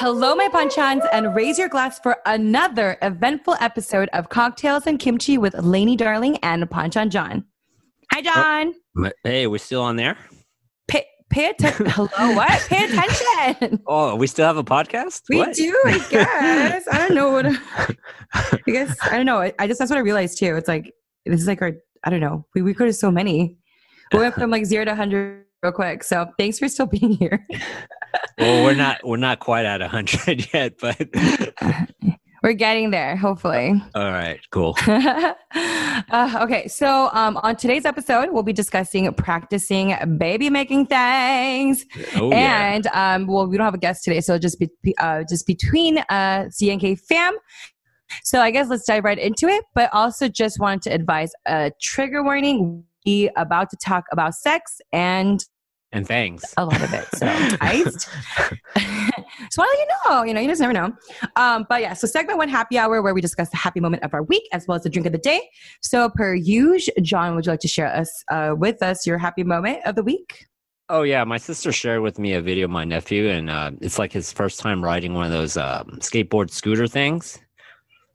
Hello, my panchans, and raise your glass for another eventful episode of Cocktails and Kimchi with Lainey Darling and Panchan John. Hi, oh, John. Hey, we're still on there. Pay, pay attention. Hello, what? Pay attention. Oh, we still have a podcast. We What? do, I guess. I don't know what. I guess I don't know. I, just that's what I realized too. It's like this is like our. I don't know. We we could have so many. We went from like zero to hundred real quick. So thanks for still being here. well, we're not we're not quite at hundred yet, but We're getting there, hopefully. all right, cool. uh, okay, so um, on today's episode, we'll be discussing practicing baby making things, Oh yeah. and um, well, we don't have a guest today, so just be uh, just between uh, CNK fam. So I guess let's dive right into it. But also, just wanted to advise a trigger warning. We about to talk about sex and And thanks. a lot of it. So iced. so let you know. You know, you just never know. Um, but yeah, so segment one happy hour where we discuss the happy moment of our week as well as the drink of the day. So per usual, John, would you like to share us uh, with us your happy moment of the week? Oh yeah, my sister shared with me a video of my nephew, and uh, it's like his first time riding one of those um, skateboard scooter things.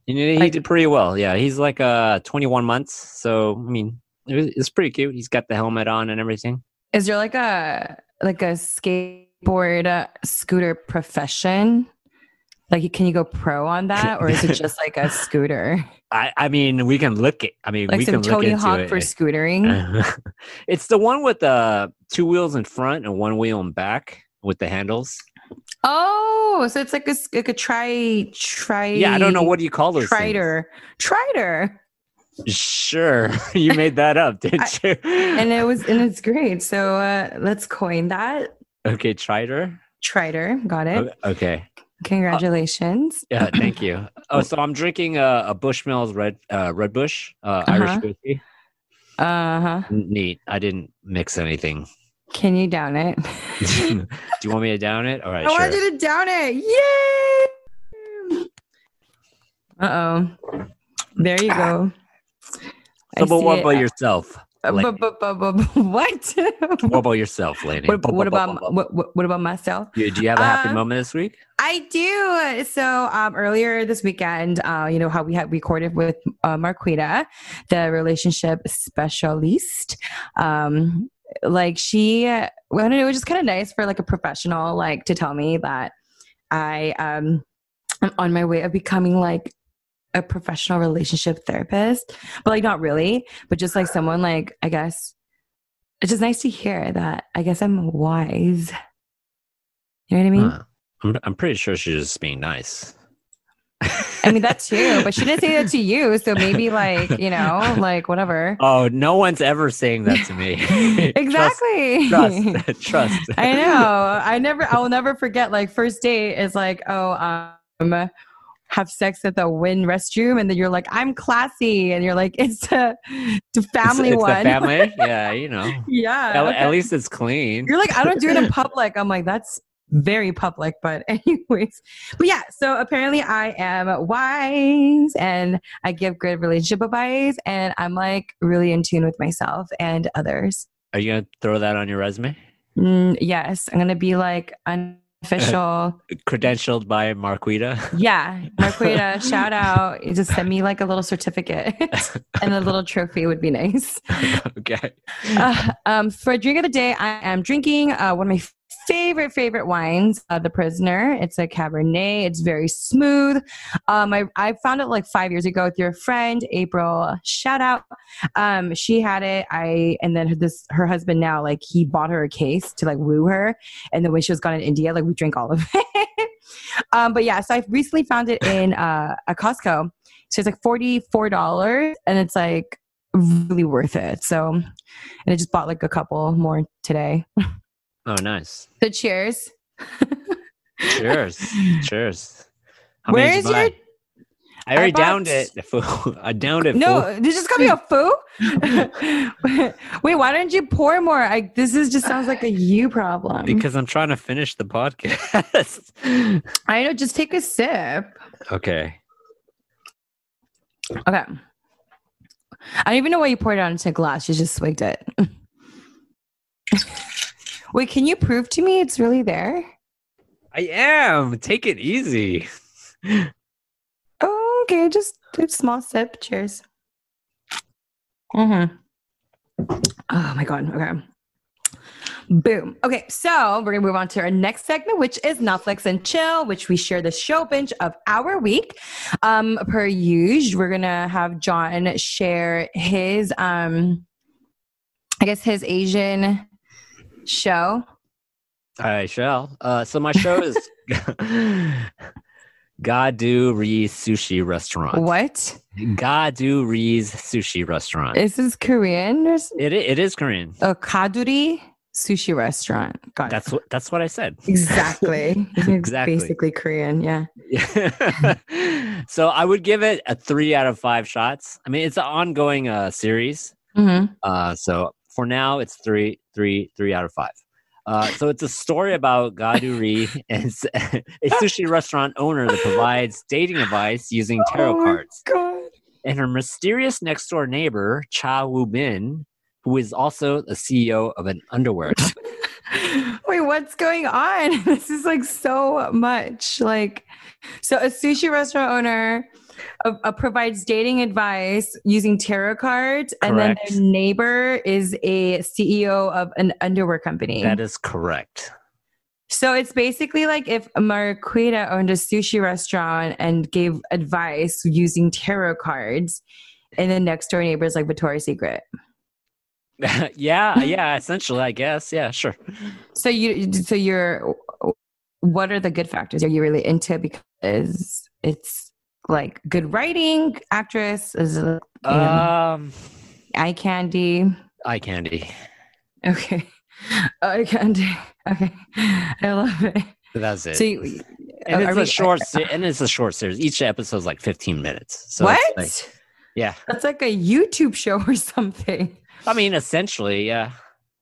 And he did pretty well. Yeah, he's like uh 21 months, so I mean, it was, it's pretty cute. He's got the helmet on and everything. Is there like a like a skateboard uh, scooter profession? Like, can you go pro on that, or is it just like a scooter, I I mean, we can look it. I mean, like we some can Tony into Hawk it. for scootering? it's the one with the two wheels in front and one wheel in back with the handles. Oh, so it's like a like a tri tri. Yeah, I don't know what do you call those. things? Trider. Sure, you made that up, didn't you? And it was and it's great. So uh let's coin that. okay, Trider. Trider. Got it. Okay, Congratulations. yeah, thank you. Oh, so I'm drinking a, a Bushmills Red uh, Red Bush uh, Uh-huh. Irish whiskey. Uh-huh. Neat. I didn't mix anything. Can you down it? Do you want me to down it? All right, I sure. want you to down it. Yay! Uh-oh. There you go. I So, but see what it. about yourself? Uh, what? What about yourself, lady? what, what about what, what, about myself? You- Do you have a happy Uh, moment this week? I do. So um, earlier this weekend, uh, you know how we had recorded with uh, Marquita, the relationship specialist. Um, like she, well, I don't know, it was just kind of nice for like a professional, like to tell me that I um, am on my way of becoming like a professional relationship therapist, but like not really, but just like someone like I guess it's just nice to hear that. I guess I'm wise. You know what I mean? Huh. I'm, I'm pretty sure she's just being nice. I mean that too, but she didn't say that to you, so maybe like you know, like whatever. Oh, no one's ever saying that to me. Trust- exactly. Trust. Trust. I know. I never. I will never forget. Like first date is like, oh, um, have sex at the Wynn restroom, and then you're like, I'm classy, and you're like, it's the the family it's, it's one. Family? Yeah, you know. yeah. At, at least it's clean. You're like, I don't do it in public. I'm like, that's very public. But anyways, but yeah. So apparently, I am wise, and I give good relationship advice, and I'm like really in tune with myself and others. Are you gonna throw that on your resume? Mm, yes, I'm gonna be like unofficial. Credentialed by Marquita. yeah, Marquita, shout out. You just send me like a little certificate, and a little trophy would be nice. okay. Uh, um, for a drink of the day, I am drinking uh, one of my favorite favorite wines, uh, the Prisoner. It's a Cabernet. It's very smooth. Um, I I found it like five years ago with your friend April. Shout out. Um, she had it. I and then this her husband now like he bought her a case to like woo her, and then when she was gone in India, like we drank all of it. um, but yeah, so I recently found it in uh, a Costco. So it's like forty four dollars, and it's like really worth it. So, and I just bought like a couple more today. Oh, nice. So cheers. Cheers. Cheers. How Where is you your? I already bought- downed it. I downed it. No, this just got me a foo. Wait, why don't you pour more? I, this is just sounds like a you problem. Because I'm trying to finish the podcast. I know. Just take a sip. okay. Okay. I don't even know why you poured it onto a glass. You just swigged it. Wait, can you prove to me it's really there? I am. Take it easy. Oh, okay. Just a small sip. Cheers. Mm-hmm. Oh my god. Okay. Boom. Okay, so we're gonna move on to our next segment, which is Netflix and Chill, which we share the show binge of our week. Um, per usual, we're gonna have John share his um I guess his Asian show. I shall. Uh, so my show is Gadu Ri's Sushi Restaurant. What? Gadu Ri's Sushi Restaurant. Is this Korean? Or It it is Korean. oh, Kaduri sushi restaurant. Got it. That's what that's what I said. Exactly. Exactly. Basically Korean, yeah. so I would give it a three out of five shots. I mean, it's an ongoing uh, series. Mm-hmm. Uh, so for now, it's three, three, three out of five. Uh, so it's a story about Gaduri a sushi restaurant owner that provides dating advice using tarot Oh cards. God. And her mysterious next door neighbor, Cha Woo Bin, who is also the CEO of an underwear company. Wait, what's going on? This is like so much. Like, so a sushi restaurant owner uh, uh, provides dating advice using tarot cards, and then their neighbor is a CEO of an underwear company. That is correct. so it's basically like if Marquita owned a sushi restaurant and gave advice using tarot cards, and the next door neighbor is like Victoria's Secret. yeah, yeah, essentially, I guess. Yeah, sure. So you, so you're, what are the good factors? Are you really into because it's like good writing, actress, is it, Um, eye candy? eye candy. Okay, eye candy. Okay, I love it. That's it. So you, and it's we- a short, and it's a short series. Each episode is like 15 minutes. So what? like- yeah, That's like a YouTube show or something. I mean, essentially, yeah,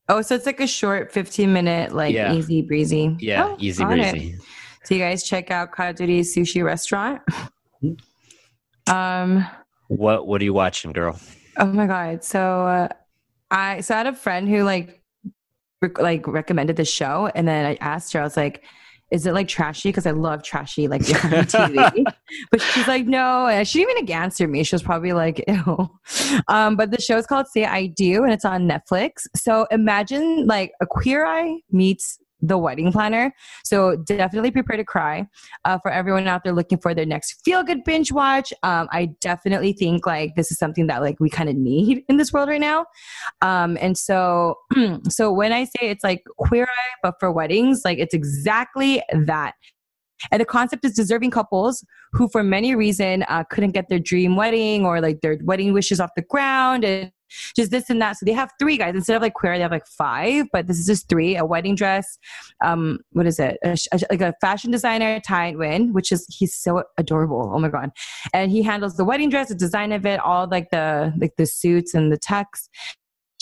Oh, so it's like a short 15 minute, like Yeah. easy breezy. yeah, Oh, easy got it. breezy. So you guys check out Kaduri's sushi restaurant. Um, What What are you watching, girl? Oh my god! So uh, I so I had a friend who like rec- like recommended the show, and then I asked her. I was like, "Is it like trashy?" Because I love trashy like TV. but she's like, "No," and she didn't even answer me. She was probably like, "Ew." Um, but the show is called "Say I Do," and it's on Netflix. So imagine like a Queer Eye meets the wedding planner. So definitely prepare to cry. Uh, for everyone out there looking for their next feel good binge watch, um, I definitely think like this is something that like we kind of need in this world right now. Um, and so, so when I say it's like queer eye but for weddings, like it's exactly that. And the concept is deserving couples who, for many reason, uh, couldn't get their dream wedding or like their wedding wishes off the ground and just this and that. So they have three guys instead of like queer. They have like five, but this is just three: a wedding dress, um, what is it? A, a- like a fashion designer, Thai Nguyen, which is he's so adorable. Oh my god! And he handles the wedding dress, the design of it, all like the like the suits and the tux.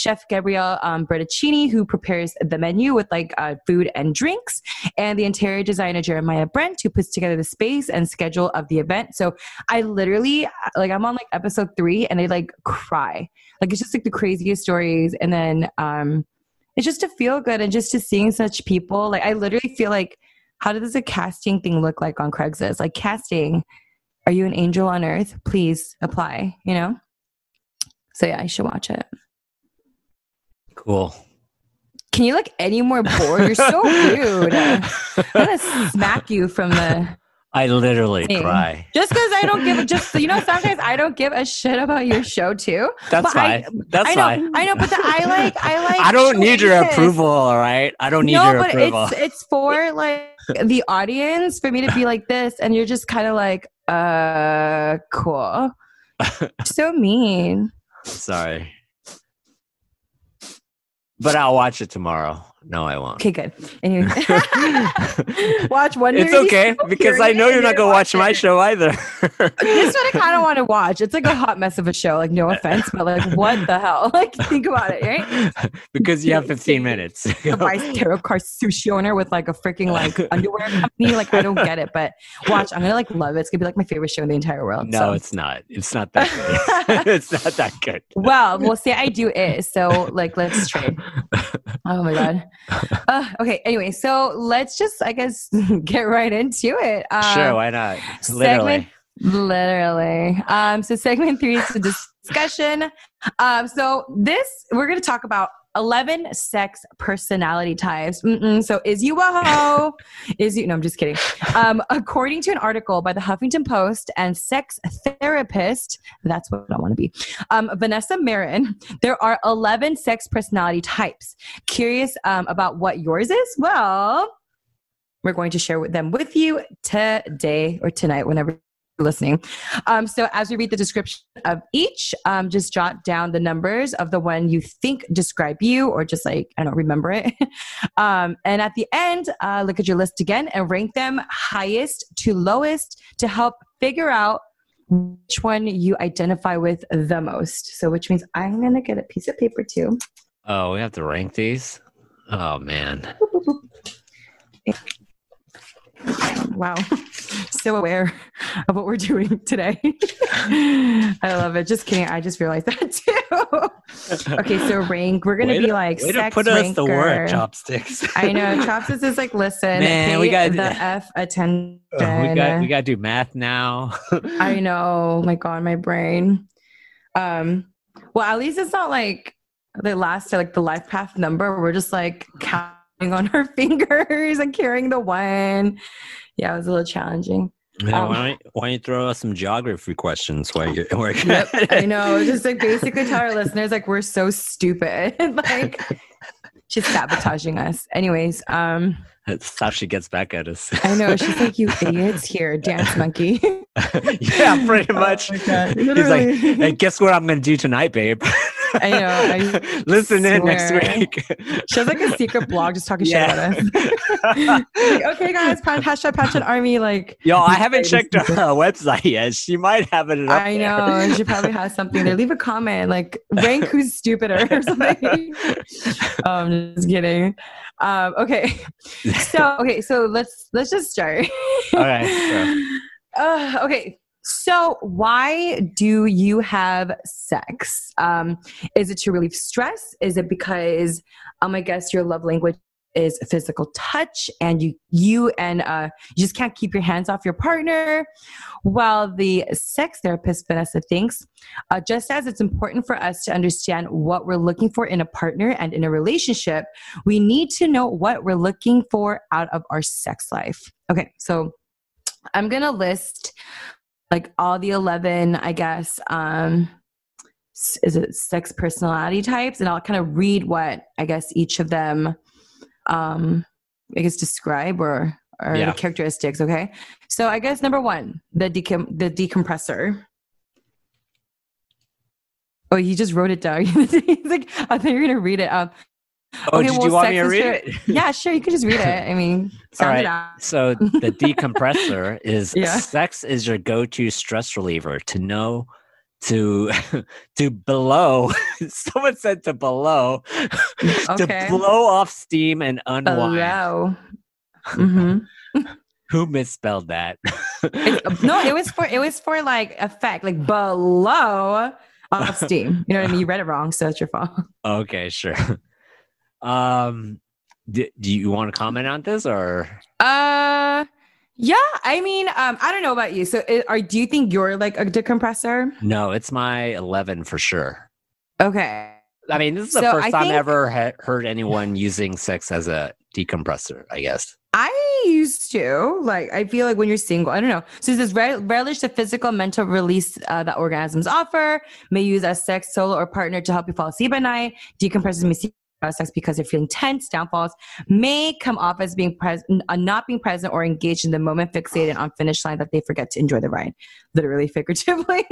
Chef Gabrielle um, who prepares the menu with like uh, food and drinks, and the interior designer Jeremiah Brent, who puts together the space and schedule of the event. So I literally like I'm on like episode three, and I like cry. Like it's just like the craziest stories, and then um, it's just to feel good and just to seeing such people. Like I literally feel like, how does a casting thing look like on Craigslist? Like casting, are you an angel on earth? Please apply. You know. So yeah, I should watch it. Cool. Can you look any more bored? You're so rude. I'm gonna smack you from the I literally Same. cry. just because I don't give a just you know sometimes I don't give a shit about your show too. That's I- fine. That's I know, fine. I know, but the, I like I like. I don't need your approval, all right? I don't need your approval. no, your but approval. it's it's for like the audience for me to be like this, and you're just kind of like, uh, cool. so mean. Sorry. But I'll watch it tomorrow. No, I won't. Okay, good. Anyway, watch one. It's okay because I know you're not going to watch my show either. This is what I kind of want to watch. It's like a hot mess of a show. Like, no offense, but like, what the hell? Like, think about it, right? because you have 15 minutes. The vice tarot card sushi owner with like a freaking like underwear company. Like, I don't get it, but watch. I'm gonna like love it. It's gonna be like my favorite show in the entire world. no, so. it's not. It's not that good. it's not that good. well, we'll see. I do is. So like, let's trade. Oh my god. Uh, okay. Anyway, so let's just, I guess, get right into it. sure, Um, why not? Literally. segment- literally. Um, so segment three is the discussion. Um, so this we're going to talk about 11 sex personality types. Mm-mm. So is you a hoe? is you? No, I'm just kidding. Um, according to an article by the Huffington Post and sex therapist, that's what I want to be. Um, Vanessa Marin, there are 11 sex personality types. Curious um, about what yours is? Well, we're going to share with them with you today or tonight, whenever listening. Um, so, as we read the description of each, um, just jot down the numbers of the one you think describe you, or just like I don't remember it. um, and at the end, uh, look at your list again and rank them highest to lowest to help figure out which one you identify with the most. So, which means I'm gonna get a piece of paper too. Oh, we have to rank these? Oh, man. Wow. So aware of what we're doing today. I love it. Just kidding. I just realized that too. okay, so rank. We're gonna Way be to- like Way to sex put us to work, chopsticks. I know. Chopsticks is like, listen, Man, we gotta- the F attention. Oh, we got we got to do math now. I know. Oh my God, my brain. Um, well, at least it's not like the last like the life path number. We're just like counting on her fingers and carrying the one. Yeah, it was a little challenging. Man, Um, why, don't, why don't you throw us some geography questions while you're working? Yep, I know. Just like basically tell our listeners like we're so stupid. like she's sabotaging us. Anyways, um, That's how she gets back at us. I know she's like, you idiots here, dance monkey. yeah, pretty much. Oh He's like, hey, guess what I'm going to do tonight, babe? I know, I Listen in next week. She has like a secret blog just talking Yeah. shit about us. like, okay, guys, pound, hashtag Passion Army. Like, Yo, I haven't checked her website yet. She might have it up I there. know she probably has something there. Leave a comment, like rank who's stupider or something. um, just kidding. Um, okay, so okay, so let's let's just start. All right, sure. Uh, okay. So, why do you have sex? Um, is it to relieve stress? Is it because, um, I guess your love language is physical touch, and you you and uh, you just can't keep your hands off your partner? While the sex therapist Vanessa thinks, uh, just as it's important for us to understand what we're looking for in a partner and in a relationship, we need to know what we're looking for out of our sex life. Okay, so I'm gonna list like all the 11, I guess, um, is it six personality types? And I'll kind of read what I guess each of them, um, I guess, describe or, or Yeah. the characteristics. Okay. So I guess number one, the decom- the decompressor. Oh, you just wrote it down. He's like, I thought you were gonna read it. Um, Oh, Okay, did well, you want me to read it? yeah, sure, you could just read it. I mean, sound right. it. So the decompressor is Yeah. sex is your go-to stress reliever to know to to blow. Someone said to blow Okay. to blow off steam and unwind. Hello. hmm Who misspelled that? no, it was for it was for like effect, like below off steam. You know what I mean? You read it wrong, so it's your fault. okay, sure. Um, do, do you want to comment on this or? Uh, yeah. I mean, um, I don't know about you. So, i- are do you think you're like a decompressor? No, it's my 11 for sure. Okay. I mean, this is the So first I time I ever ha- heard anyone using sex as a decompressor, I guess. I used to like. I feel like when you're single, I don't know. So it says "Rel- relish the physical, mental release uh, that orgasms offer. May use as sex solo or partner to help you fall asleep at night. Decompresses me sex because they're feeling tense. Downfalls may come off as being present, uh, not being present or engaged in the moment, fixated on finish line that they forget to enjoy the ride. Literally, figuratively.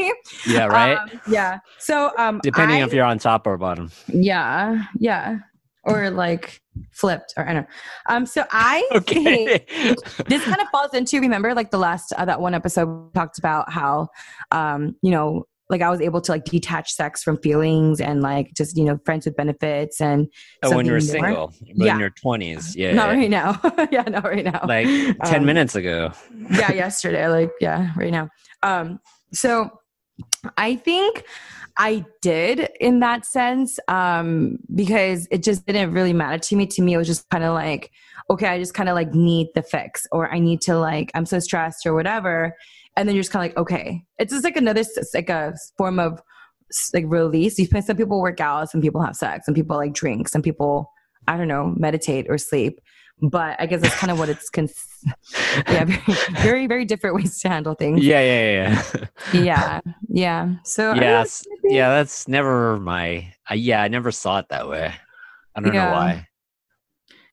Yeah, right? Um, yeah. So, um, Depending I- if you're on top or bottom. yeah, yeah, or like flipped, or I don't know. Um, so I Okay. this kind of falls into remember like the last uh, that one episode we talked about how um you know like I was able to like detach sex from feelings and like just you know friends with benefits and Oh, when you were single, Yeah. your 20s. Yeah. not yeah. right now yeah not right now Like 10 Um, minutes ago. yeah yesterday like yeah right now um so I think I did in that sense um, because it just didn't really matter to me. To me, it was just kind of like, okay, I just kind of like need the fix or I need to like, I'm so stressed or whatever. And then you're just kind of like, okay, it's just like another, like a form of like release. You some people work out, some people have sex, some people like drink, some people, I don't know, meditate or sleep but I guess that's kind of what it's cons- yeah very, very very different ways to handle things. Yeah, yeah, yeah, yeah, yeah. So yes, yeah, that's never my. Uh, yeah, I never saw it that way. I don't yeah. know why.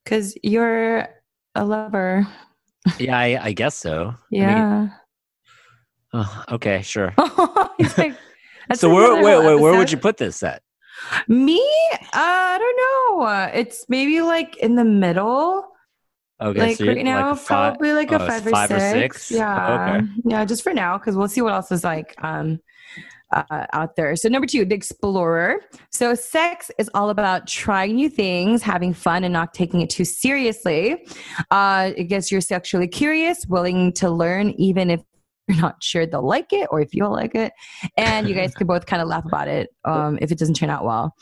Because you're a lover. Yeah, I, I guess so. Yeah. I mean, oh, okay, sure. like, so where where, where, where would you put this at? Me, uh, I don't know. It's maybe like in the middle. Okay, like so right now, like probably like a oh, five, or, five six. or six. Yeah, okay. yeah, just for now, because we'll see what else is like um, uh, out there. So number two, the explorer. So sex is all about trying new things, having fun, and not taking it too seriously. Uh, I guess you're sexually curious, willing to learn, even if you're not sure they'll like it or if you'll like it, and you guys can both kind of laugh about it um, if it doesn't turn out well.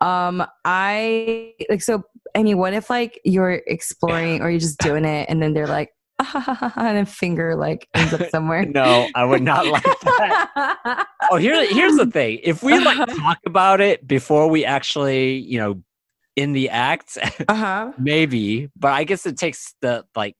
Um, I like so. I mean, what if like you're exploring or you're just doing it, and then they're like, and a finger like ends up somewhere. no, I would not like that. oh, here, here's the thing: if we like talk about it before we actually, you know, in the act, uh-huh. maybe. But I guess it takes the like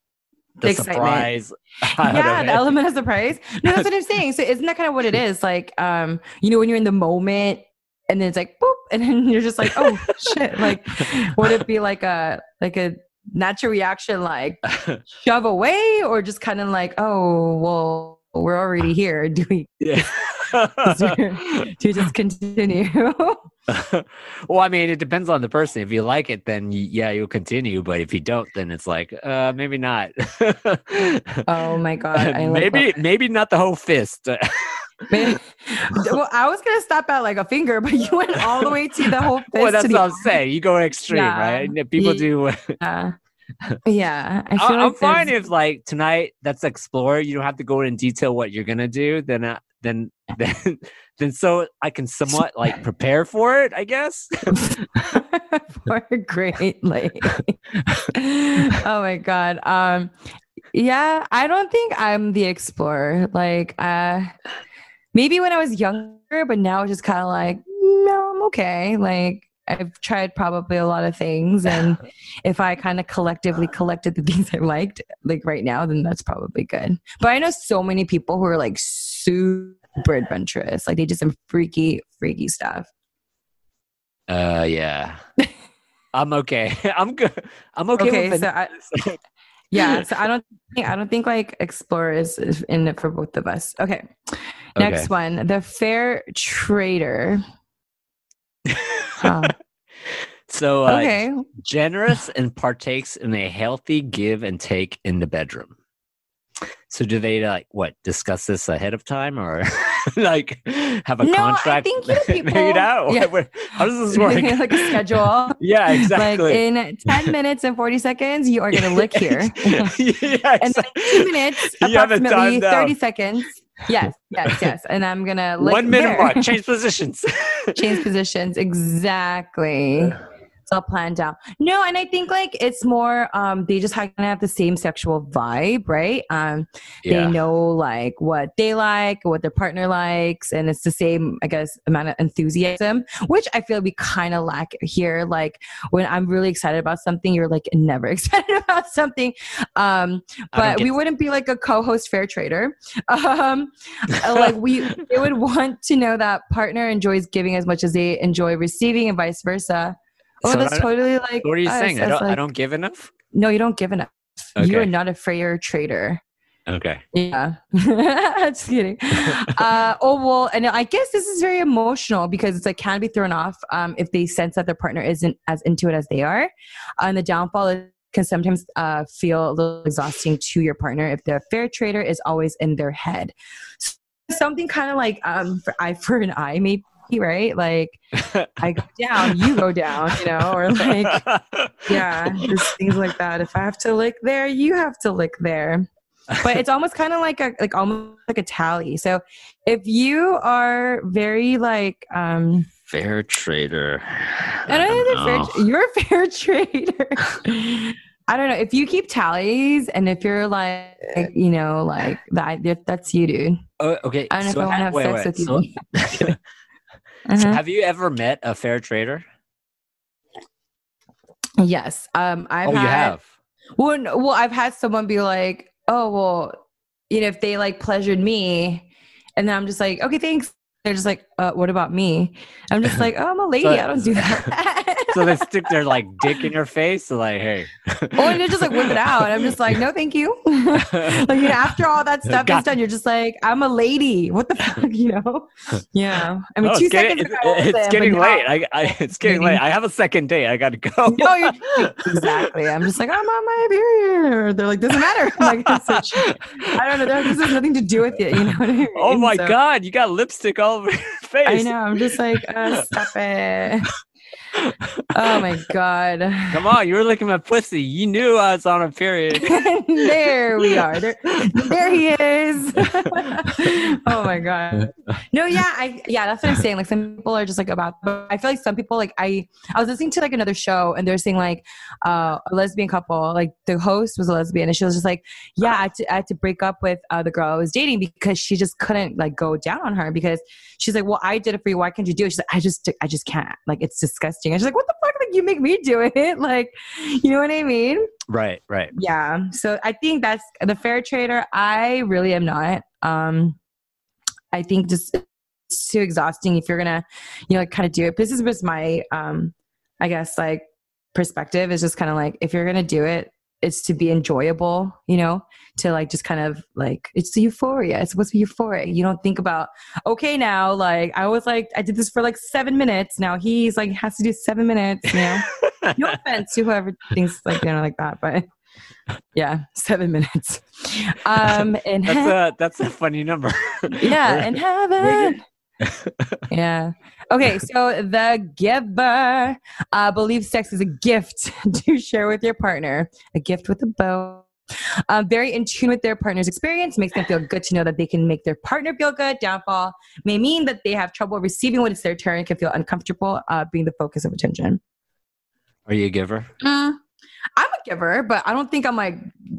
the, The surprise. yeah, the element of surprise. No, that's what I'm saying. So isn't that kind of what it is? Like, um, you know, when you're in the moment and then it's like boop, and then you're just like, oh shit. Like, would it be like a like a natural reaction like shove away or just kind of like, oh well, we're already here. Do we yeah. do you just continue? well, I mean, it depends on the person. If you like it, then yeah, you'll continue. But if you don't, then it's like, uh, maybe not. oh my god! I maybe maybe not the whole fist. Well, I was gonna stop at like a finger, but you went all the way to the whole fist. well, that's what I'm saying. You go extreme, Yeah. right? People do. Yeah. yeah, I I'm like fine if like tonight that's explore. You don't have to go in detail what you're gonna do. Then then then then so I can somewhat like prepare for it. I guess. for a great lady. oh my god. Um yeah, I don't think I'm the explorer. Like uh maybe when I was younger, but now it's just kind of like, no, I'm okay. Like I've tried probably a lot of things and if I kind of collectively collected the things I liked like right now, then that's probably good. But I know so many people who are like super adventurous. Like they do some freaky, freaky stuff. Uh, yeah. I'm okay. I'm good. I'm okay, Okay, with so I, yeah so i don't think i don't think like explorer is, is in it for both of us okay next Okay. one the fair trader so uh, okay generous and partakes in a healthy give and take in the bedroom. So do they like what discuss this ahead of time or like have a No, I think you made people- out? yeah. How does this work? like a schedule yeah, exactly. like in 10 minutes and 40 seconds you are going to lick here yeah, and then in two minutes You have it approximately timed out. 30 seconds yes yes yes and i'm going to lick One minute mark. Change positions. change positions exactly it's all planned out. No and i think like it's more um they just kind of have the same sexual vibe right? Um yeah. they know like what they like what their partner likes and it's the same i guess amount of enthusiasm which i feel we kind of lack here. Like when i'm really excited about something you're like never excited about something. Um but we wouldn't be like a co-host fair trader. Um like we they would want to know that partner enjoys giving as much as they enjoy receiving and vice versa oh So that's totally like What are you us saying? I don't, I don't give enough? no you don't give enough You are not a fair trader Okay. yeah just kidding uh oh well and i guess this is very emotional because it's like can be thrown off um if they sense that their partner isn't as into it as they are and the downfall is can sometimes uh, feel a little exhausting to your partner if the fair trader is always in their head. So something kind of like um, for eye for an eye, maybe, right? Like I go down, you go down, you know, or like, yeah, just things like that. If I have to lick there, you have to lick there. but it's almost kind of like a like almost like a tally. So if you are very like um fair trader, I don't know. Fair, you're a fair trader. I don't know if you keep tallies and if you're like, you know, like that, that's you, dude. Oh, okay. I don't know so if I want to have wait, sex wait, with so- you. so have you ever met a fair trader? Yes. Um, I've oh, you have. Well, well, I've had someone be like, "Oh, well, you know, if they like pleasured me," and then I'm just like, "Okay, thanks." They're just like, uh, "What about me?" I'm just like, "Oh, I'm a lady. So- I don't do that." So they stick their like dick in your face, so like, hey. or they just like whip it out. I'm just like, "No, thank you." like you know, after all that stuff God. is done, you're just like, "I'm a lady." What the fuck, you know? Yeah. I mean, Oh, two it's getting, seconds. it's, ago I was it's getting now- late. I, I, it's getting late. I have a second date. I got to go. No, you're exactly. I'm just like, I'm on my period. They're like, doesn't matter. I'm like, such- I don't know. They're like, this has nothing to do with it. You know what I mean? oh my So, god, you got lipstick all over your face. I know. I'm just like, uh, stop it. Oh my god. Come on, you were licking my pussy. You knew I was on a period. there we are. There, there he is. oh my god. No, yeah, I yeah, that's what I'm saying. Like some people are just like about. But I feel like some people like I I was listening to like another show and they're saying like uh, a lesbian couple, like the host was a lesbian and she was just like, yeah, I had to, I had to break up with uh, the girl I was dating because she just couldn't like go down on her because she's like, well, I did it for you. Why can't you do it? She's like, I just I just can't. Like it's disgusting. And she's like, what the fuck? Like you make me do it. Like you know what I mean? right, right. yeah so i think that's the fair trader i really am not um i think just it's too exhausting if you're gonna you know like kind of do it this is just my um i guess like perspective is just kind of like if you're gonna do it it's to be enjoyable you know to like just kind of like it's the euphoria it's supposed to be euphoric you don't think about okay now like i was like i did this for like seven minutes now he's like has to do seven minutes you know no offense to whoever thinks like you know like that, but yeah, seven minutes. Um, in That's a that's a funny number. yeah, in heaven. Yeah. Okay, so the giver uh, believes sex is a gift to share with your partner, a gift with a bow. Um, very in tune with their partner's experience, makes them feel good to know that they can make their partner feel good. Downfall may mean that they have trouble receiving when it's their turn, and can feel uncomfortable uh, being the focus of attention. Are you a giver? Mm, I'm a giver, but I don't think I'm like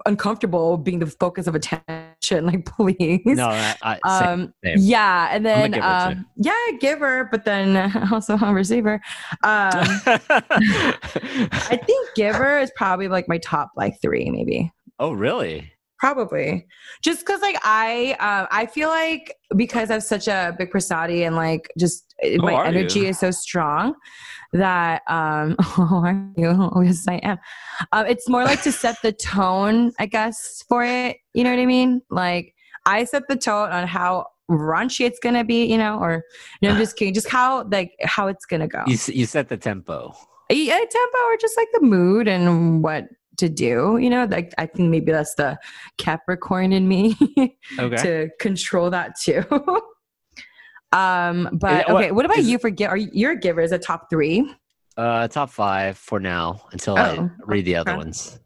uncomfortable being the focus of attention. Like, please. No, I, I, same, Um, same. yeah, and then um, yeah, giver, but then also a receiver. Um, I think giver is probably like my top like three, maybe. oh, really? Probably, just because like I, uh, I feel like because I have such a big personality and like just uh, Who my energy you? is so strong that um, oh, are you? Oh, yes, I am. Um, it's more like to set the tone, I guess, for it. You know what I mean? Like I set the tone on how raunchy it's gonna be, you know, or no, I'm just kidding. Just how like how it's gonna go. You you set the tempo. Yeah, tempo or just like the mood and what to do. You know, like I think maybe that's the Capricorn in me Okay. to control that too. um, but what- okay, what about you for give? Are you, your giver is a top three? Uh, top five for now until Oh, I read the other okay. ones.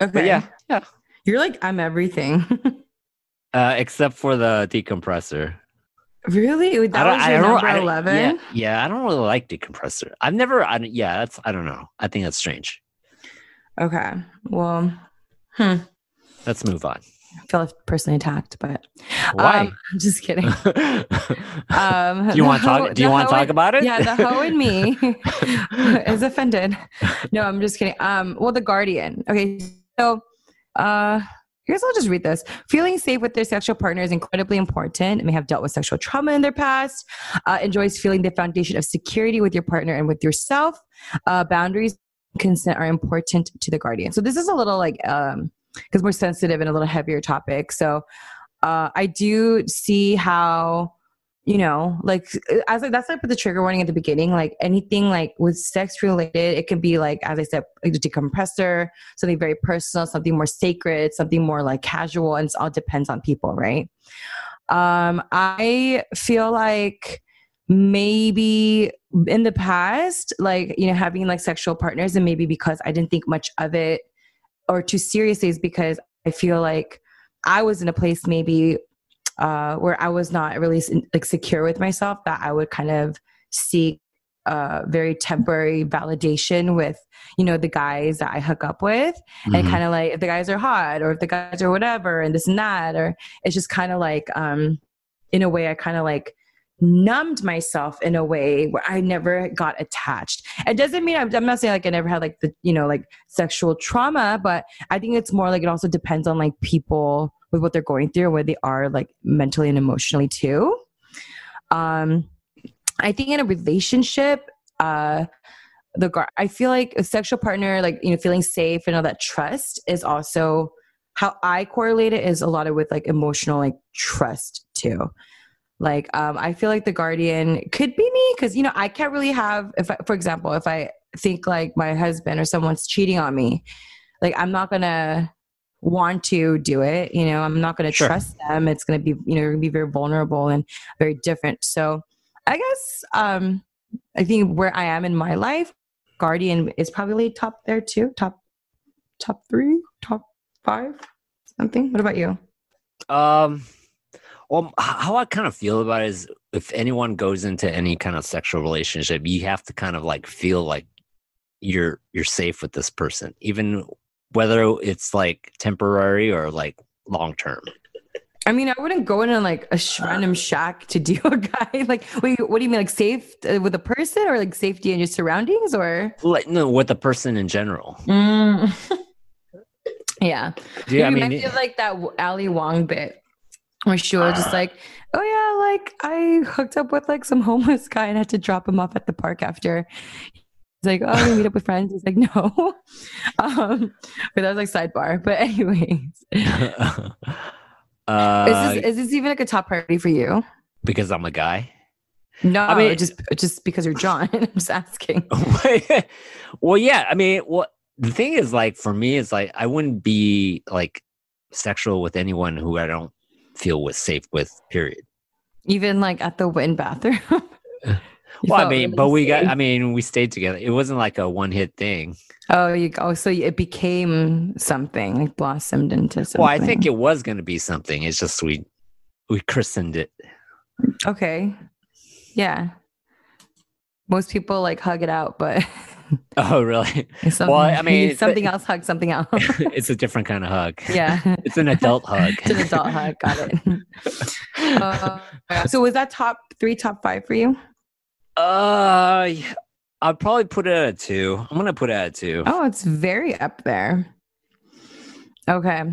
Okay, But yeah, yeah. you're like I'm everything. Uh, except for the decompressor. really? That I was I your number eleven? Yeah, yeah, I don't really like decompressor. I've never. I, yeah, that's. I don't know. I think that's strange. Okay. Well, hmm. Let's move on. I feel personally attacked, but Why? Um, I'm just kidding. do Um, you want to talk? Do you want to talk about it? Yeah, the hoe in me is offended. No, I'm just kidding. Um, well, the guardian. Okay, so uh, here's I'll just read this. Feeling safe with their sexual partner is incredibly important. It may have dealt with sexual trauma in their past. Uh, enjoys feeling the foundation of security with your partner and with yourself. Uh, boundaries, consent are important to the guardian. So this is a little like um, because more sensitive and a little heavier topic. So uh, I do see how you know like as like that's like with the trigger warning at the beginning like anything like with sex related it can be like as i said decompressor something very personal something more sacred something more like casual and it all depends on people right um i feel like maybe in the past like you know having like sexual partners and maybe because i didn't think much of it or too seriously is because i feel like I was in a place maybe uh, where I was not really like secure with myself, that I would kind of seek uh, very temporary validation with you know the guys that I hook up with, mm-hmm. and kind of like if the guys are hot or if the guys are whatever and this and that, or it's just kind of like um, in a way I kind of like numbed myself in a way where I never got attached. It doesn't mean I'm, I'm, not saying like I never had like the you know like sexual trauma, but I think it's more like it also depends on like people with what they're going through and where they are like mentally and emotionally too. Um, I think in a relationship, uh, the I feel like a sexual partner, like you know, feeling safe and all that trust is also how I correlate it is a lot of with like emotional like trust too. Like um, I feel like the guardian could be me because you know I can't really have if I, for example if I think like my husband or someone's cheating on me, like I'm not gonna want to do it. You know, I'm not gonna sure. trust them. It's gonna be you know going to be very vulnerable and very different. So I guess um, I think where I am in my life, Guardian is probably top there too. Top top three, top five, something. What about you? Um well how I kind of feel about it is if anyone goes into any kind of sexual relationship, you have to kind of like feel like you're you're safe with this person, even whether it's like temporary or like long term. I mean, I wouldn't go in on like a random shack to do a guy. Like, wait, what do you mean, like safe uh, with a person, or like safety in your surroundings, or like no, with the person in general? Mm. yeah. Yeah, I mean, I feel like that Ali Wong bit where she was just like, "Oh yeah, like I hooked up with like some homeless guy and had to drop him off at the park after." He's like, "Oh, you meet up with friends." He's like, "No," um, but that was like sidebar. But anyways. Uh, is this is this even like a top priority for you? Because I'm a guy. No, I mean just just because you're John. I'm just asking. well, yeah. I mean, well, the thing is, like, for me, it's like I wouldn't be like sexual with anyone who I don't feel was safe with. Period. Even like at the Wynn bathroom. well, I mean, really but we got. I mean, we stayed together. It wasn't like a one hit thing. Oh, you oh, so it became something like blossomed into something. Well, I think it was going to be something. It's just we we christened it. Okay. Yeah. Most people like hug it out, but oh, really? Well, I mean, something else hug something else. it's a different kind of hug. Yeah, it's an adult hug. it's an adult hug. Got it. Uh, so, was that top three, top five for you? Uh, I'd probably put it at a two. I'm gonna put it at a two. Oh, it's very up there. Okay.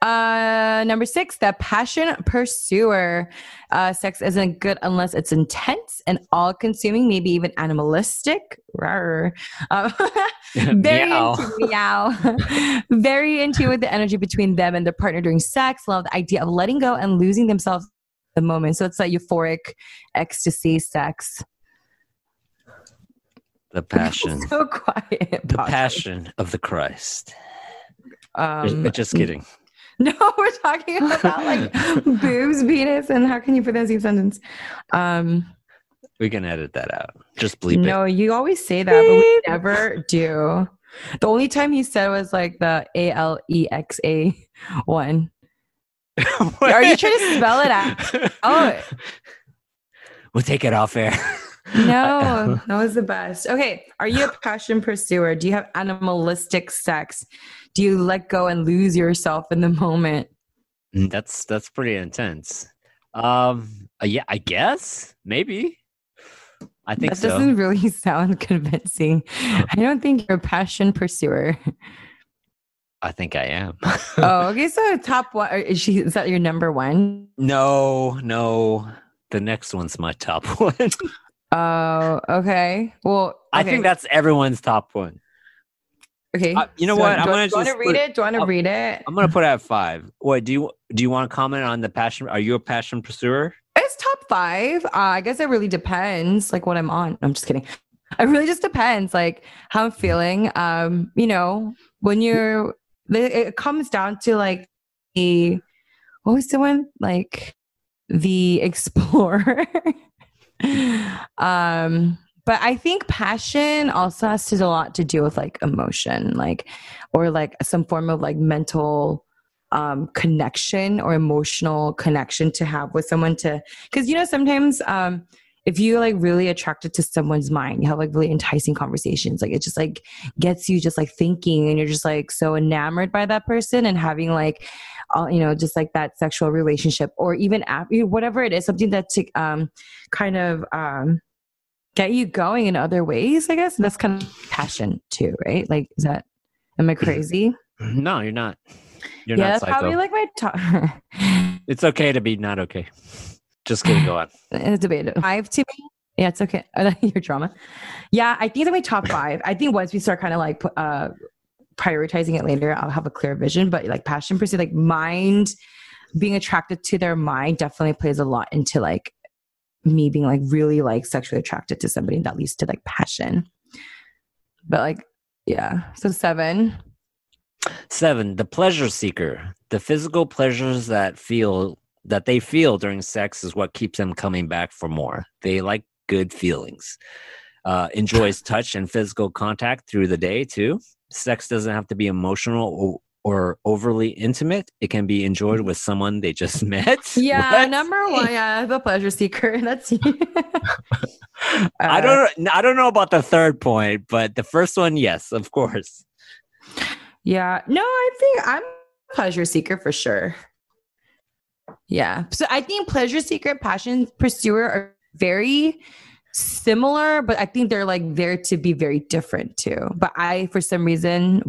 Uh, number six, the passion pursuer. Uh, sex isn't good unless it's intense and all consuming, maybe even animalistic. Rawr. Uh, very meow. into meow. very into with the energy between them and their partner during sex. Love the idea of letting go and losing themselves the moment. So it's like euphoric ecstasy sex. The passion. so quiet. The passion of the Christ. Um, just kidding. No, we're talking about like boobs, penis, and how can you put that in a sentence? Um, we can edit that out. Just bleep no, it. No, you always say that, but we never do. The only time he said was like the A L E X A one. Are you trying to spell it out? Oh, we'll take it off air. No, that was the best. Okay. Are you a passion pursuer? Do you have animalistic sex? Do you let go and lose yourself in the moment? Mm, that's that's pretty intense. Um uh, yeah, I guess. Maybe. I think that doesn't really sound convincing. I don't think you're a passion pursuer. I think I am. oh, okay. So top one is she is that your number one? No, no. The next one's my top one. Oh, okay. Well, okay. I think that's everyone's top one. Okay. Uh, you know so what? I'm gonna. Do you want to read it? Do you want to read it? I'm gonna put it at five. What do you do? You want to comment on the passion? Are you a passion pursuer? It's top five. Uh, I guess it really depends, like what I'm on. I'm just kidding. It really just depends, like how I'm feeling. Um, you know, when you're, it comes down to like the, what was the one? Like the explorer. um but i think passion also has to a lot to do with like emotion like or like some form of like mental um, connection or emotional connection to have with someone to because you know sometimes um, if you're like really attracted to someone's mind you have like really enticing conversations like it just like gets you just like thinking and you're just like so enamored by that person and having like all you know just like that sexual relationship or even after whatever it is something that to um kind of um get you going in other ways i guess and that's kind of passion too right like is that am i crazy No, you're not. You're yeah not psycho. probably like my top it's okay to be not okay. Just kidding. Go on. it's debated five to me yeah it's okay your drama yeah i think it's my top five i think once we start kind of like uh prioritizing it later i'll have a clear vision but like passion pursuit like mind being attracted to their mind definitely plays a lot into like me being like really like sexually attracted to somebody that leads to like passion but like yeah so seven Seven, the pleasure seeker. The physical pleasures that feel that they feel during sex is what keeps them coming back for more. They like good feelings. Uh, enjoys touch and physical contact through the day too. Sex doesn't have to be emotional or, overly intimate. It can be enjoyed with someone they just met. yeah What? number one yeah the pleasure seeker that's you I Uh, don't. I don't know about the third point, but the first one, yes, of course. Yeah. No, I think I'm a pleasure seeker for sure. Yeah. So I think pleasure seeker, passion pursuer are very similar, but I think they're like there to be very different too. But I, for some reason,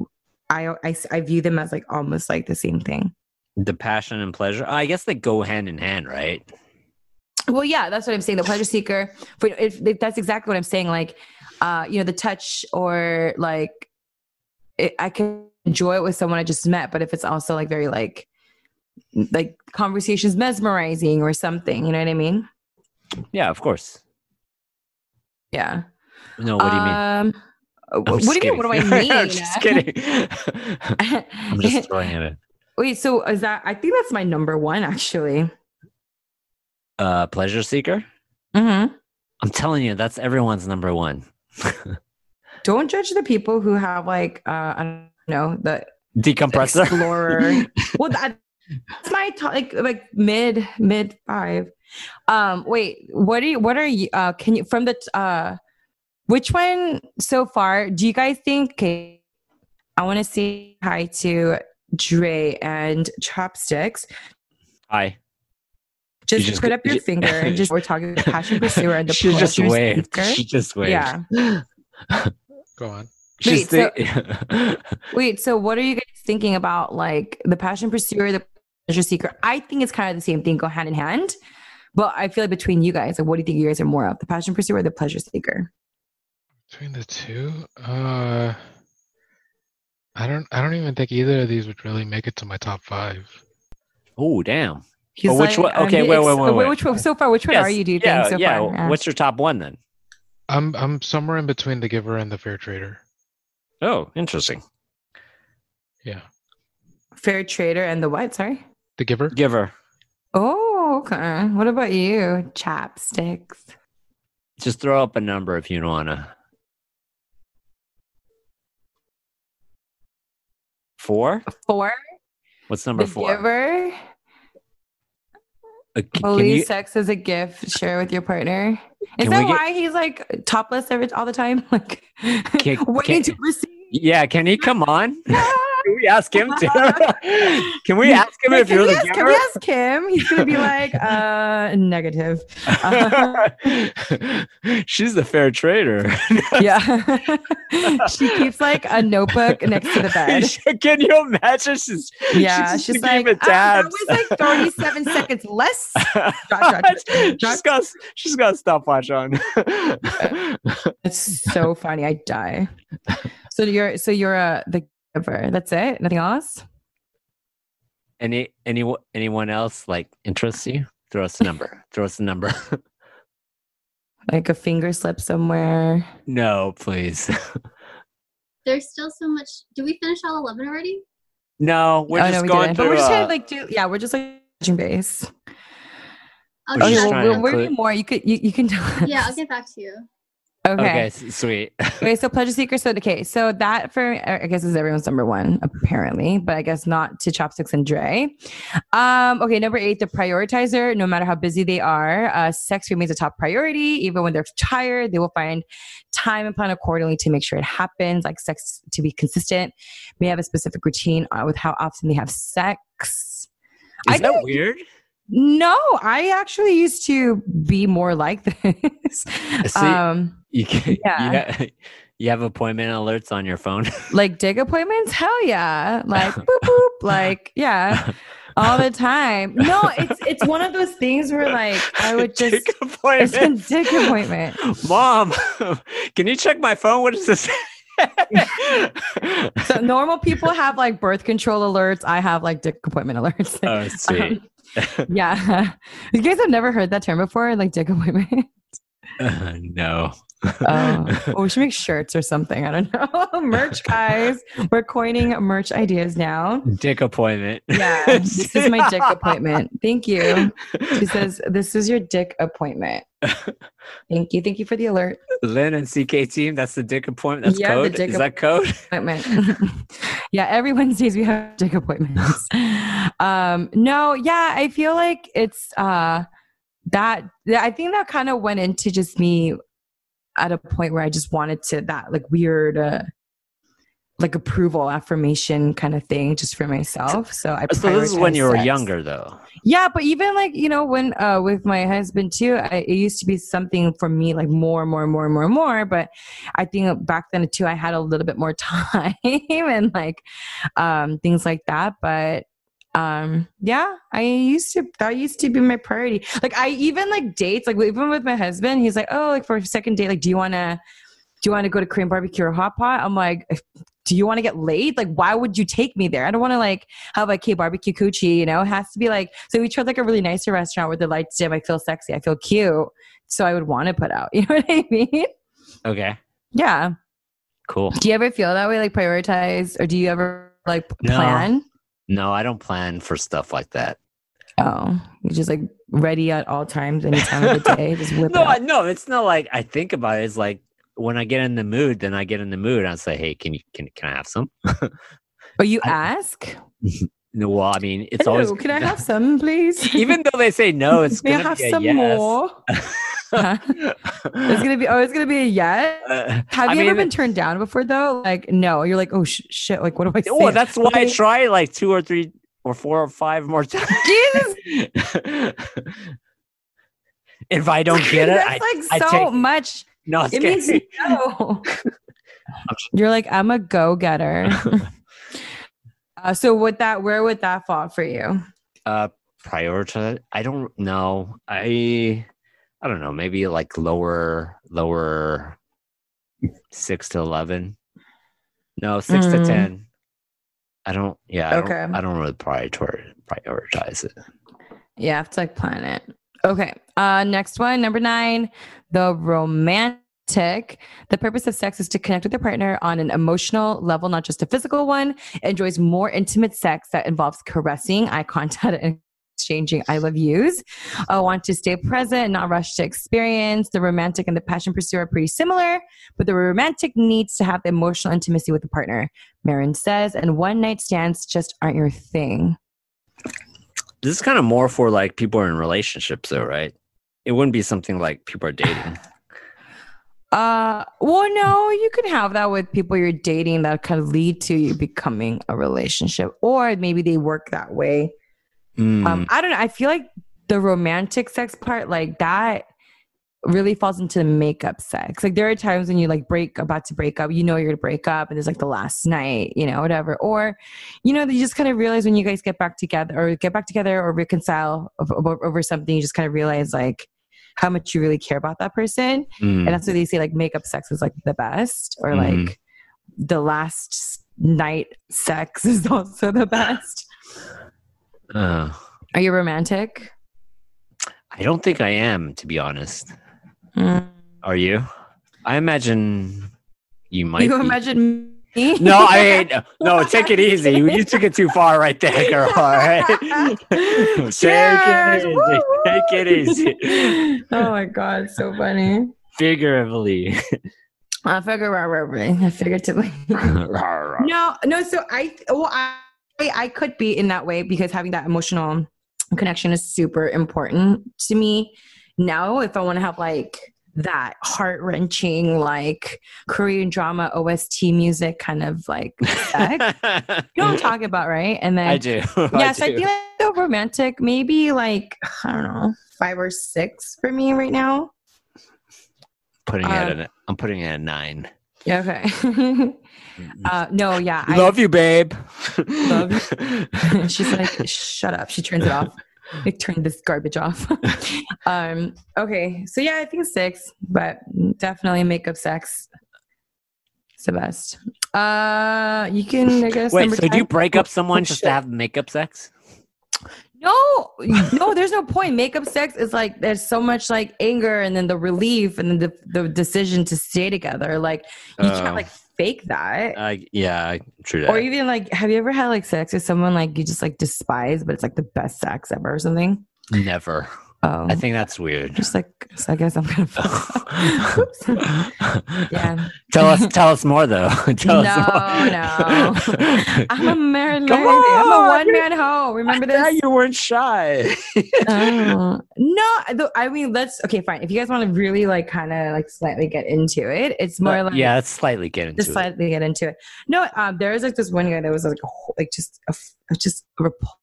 I, I, I view them as like almost like the same thing. The passion and pleasure. I guess they go hand in hand, right? Well, yeah, that's what I'm saying. The pleasure seeker, for if, if that's exactly what I'm saying. Like, uh, you know, the touch or like, it, I can enjoy it with someone I just met, but if it's also like very like, like conversations mesmerizing or something, you know what I mean? Yeah, of course. Yeah. No, what do you mean? I'm what do you mean? What do I mean? I'm just kidding. I'm just throwing it in. Wait, so is that? I think that's my number one actually. Uh, pleasure seeker. Mm-hmm. I'm telling you, that's everyone's number one. Don't judge the people who have like uh, I don't know the Decompressor. explorer. well, that, that's my top, like like mid mid five. Um, wait, what are you? What are you? Uh, can you from the uh, which one so far? Do you guys think? Okay, I want to say hi to Dre and Chopsticks. Hi. Just, just put up your you- finger and just we're talking about passion pursuer and the pleasure seeker. she just waved. seeker. She just waved. Yeah. Go on. Wait, the- Wait, so what are you guys thinking about like the passion pursuer, the pleasure seeker? I think it's kind of the same thing, go hand in hand. But I feel like between you guys, like what do you think you guys are more of? The passion pursuer or the pleasure seeker? Between the two, uh, I don't. I don't even think either of these would really make it to my top five. oh, damn. He's which one- um, okay, wait, wait, wait, wait. Which one, so far, which one Yes, are you, do you yeah, think, so yeah. far? Yeah. What's your top one then? I'm. I'm somewhere in between the giver and the fair trader. Oh, interesting. Yeah, Fair trader and the what? Sorry. the giver. Giver. Oh, okay. What about you? Chapsticks. Just throw up a number if you wanna. Four? Four. What's number the four? giver. Uh, can Believe you- sex is a gift. Share with your partner. Is that get- why he's like topless every all the time? Like Can- waiting to receive. yeah, can he come on? Can we ask him to? can we ask him if you're the ask, can we ask him? He's gonna be like, uh, negative. Uh, She's the fair trader. yeah. she keeps like a notebook next to the bed. Can you imagine? She's Yeah, she's keeping like, "Ah, that was like 37 seconds less. Dot, dot, dot, she's dot. got she's got a stopwatch on. It's so funny. I die. So you're so you're a the giver. That's it. Nothing else. Any any anyone else like interests you? Throw us a number. Throw us a number. Like a finger slip somewhere. no, please. There's still so much. Do we finish all 11 already? No, we're oh just no, we going didn't. But we're just uh, trying to like do. Yeah, we're just like touching base. I'll We're Okay, just get well, back trying to we're, to you. we're doing more. You could you, you can tell us. Yeah, I'll get back to you. Okay. Okay, sweet. Okay, so pleasure seeker. So okay, so that for I guess is everyone's number one apparently, but I guess not to chopsticks and Dre. Um, okay, number eight, the prioritizer. No matter how busy they are, uh, sex remains a top priority. Even when they're tired, they will find time and plan accordingly to make sure it happens. Like sex to be consistent, may have a specific routine uh, with how often they have sex. I Is that weird? No, I actually used to be more like this. See, um, you, can, yeah. you, ha- you have appointment alerts on your phone. like dig appointments hell yeah like boop boop like yeah all the time no it's it's one of those things where like i would just Dick it's a appointment. dick appointment Mom, can you check my phone? What does this? So normal people have like birth control alerts i have like dick appointment alerts oh, sweet. Um, yeah you guys have never heard that term before like dick appointment Uh, no. oh, well, we should make shirts or something i don't know merch guys we're coining merch ideas now Dick appointment. yeah this is my dick appointment thank you She says, This is your dick appointment. Thank you. Thank you for the alert. Lynn and CK team. That's the dick appointment. That's Yeah, the code. dick Is that code? Appointment. yeah, every Wednesdays we have dick appointments. Um, no, yeah, I feel like it's uh that I think that kind of went into just me at a point where I just wanted to that like weird uh like approval affirmation kind of thing just for myself. So I So this is when you were sex. younger, though. Yeah, but even like you know when uh with my husband too, I, it used to be something for me like more, and more, and more, and more, and more. But I think back then too, I had a little bit more time and like um things like that. But um yeah, I used to that used to be my priority. Like I even like dates, like even with my husband, he's like, oh, like for a second date, like do you want to do you want to go to Korean barbecue or hot pot? I'm like. Do you want to get laid? Like, why would you take me there? I don't want to like have like K barbecue coochie, you know, it has to be like, so we tried like a really nicer restaurant where the lights dim. I feel sexy. I feel cute. So I would want to put out. You know what I mean? Okay. Yeah. Cool. Do you ever feel that way? Like prioritize or do you ever like No. plan? No, I don't plan for stuff like that. Oh, you're just like ready at all times, any time of the day. Just whip No, I, no, it's not like I think about it. It's like when I get in the mood, then I get in the mood. I say, "Hey, can you can can I have some?" Or you I- ask? No, well, I mean, it's Hello, always can I have some, please? even though they say no, it's May I gonna have be some yes. more? It's gonna be. Oh, it's gonna be a yes. Uh, Have I you ever been turned down before though? Like, no. You're like, oh sh- shit. Like, what do I say? Well, that's why I try like two or three or four or five more times. Jesus, if I don't get it, that's I, like I so take- much. no, it's It means no. You're like, I'm a go getter. Uh, so would that? Where would that fall for you? uh prioritize i don't know i i don't know maybe like lower lower six to 11 no six to Mm. 10 i don't yeah I Okay. don't, I don't really prioritize prioritize it Yeah, I have to like plan it. Okay. Uh, next one, number nine, the romantic. The purpose of sex is to connect with your partner on an emotional level, not just a physical one. Enjoys more intimate sex that involves caressing, eye contact, and exchanging I love yous. I want to stay present, not rush to experience. The romantic and the passion pursuit are pretty similar, but the romantic needs to have emotional intimacy with the partner. Marin says, and one night stands just aren't your thing. this is kind of more for like people are in relationships though right it wouldn't be something like people are dating Uh, well, no, you can have that with people you're dating that kind of lead to you becoming a relationship, or maybe they work that way. Mm, Um, I don't know. I feel like the romantic sex part, like that, really falls into the makeup sex. Like there are times when you like break about to break up, you know you're gonna break up, and it's like the last night, you know, whatever. Or, you know, you just kind of realize when you guys get back together, or get back together, or reconcile over, over something, you just kind of realize like how much you really care about that person mm. and that's what they say like makeup sex is like the best or Mhm. like the last night sex is also the best Uh, are you romantic i don't think i am to be honest Mm. are you i imagine you might you be. imagine No, I mean, no, take it easy. You, took it too far right there, girl. All right. take Cheers! it easy. Take it easy. oh my god so funny Figuratively. Uh, figuratively, I figuratively. no, no. So I, well, I, I could be in that way because having that emotional connection is super important to me. Now, if I want to have like that heart wrenching, like Korean drama OST music, kind of like sex, you know what I'm talking about, right? And then I do. yeah, I so I feel like the romantic, maybe like I don't know, five or six for me right now. putting it um, at a, I'm putting it at nine. Yeah, okay. uh, no, yeah, I Love you, babe. Love She's like, shut up. She turns it off. Like, turn this garbage off. um, okay. So yeah, I think six, but definitely makeup sex. It's the best. Uh you can I guess Wait, number so do you break up someone Oh, just shit. to have makeup sex? No, no, there's no point. Makeup sex is like there's so much like anger and then the relief and then the, the decision to stay together. Like you Oh. can't like fake that. Uh, yeah, true that. or even like have you ever had like sex with someone like you just like despise but it's like the best sex ever or something? Never. Oh, I think that's weird. just like so I guess I'm gonna. Yeah. Tell us. Tell us more, though. tell No, us more. I'm a married lady. I'm a one man hoe. Remember I this? you weren't shy. Oh. no, th- I mean, let's okay, fine. If you guys want to really like kind of like slightly get into it, it's more like yeah, let's slightly get into just it. slightly get into it. No, um, there was like this one guy that was like a, like just a, just repulsive,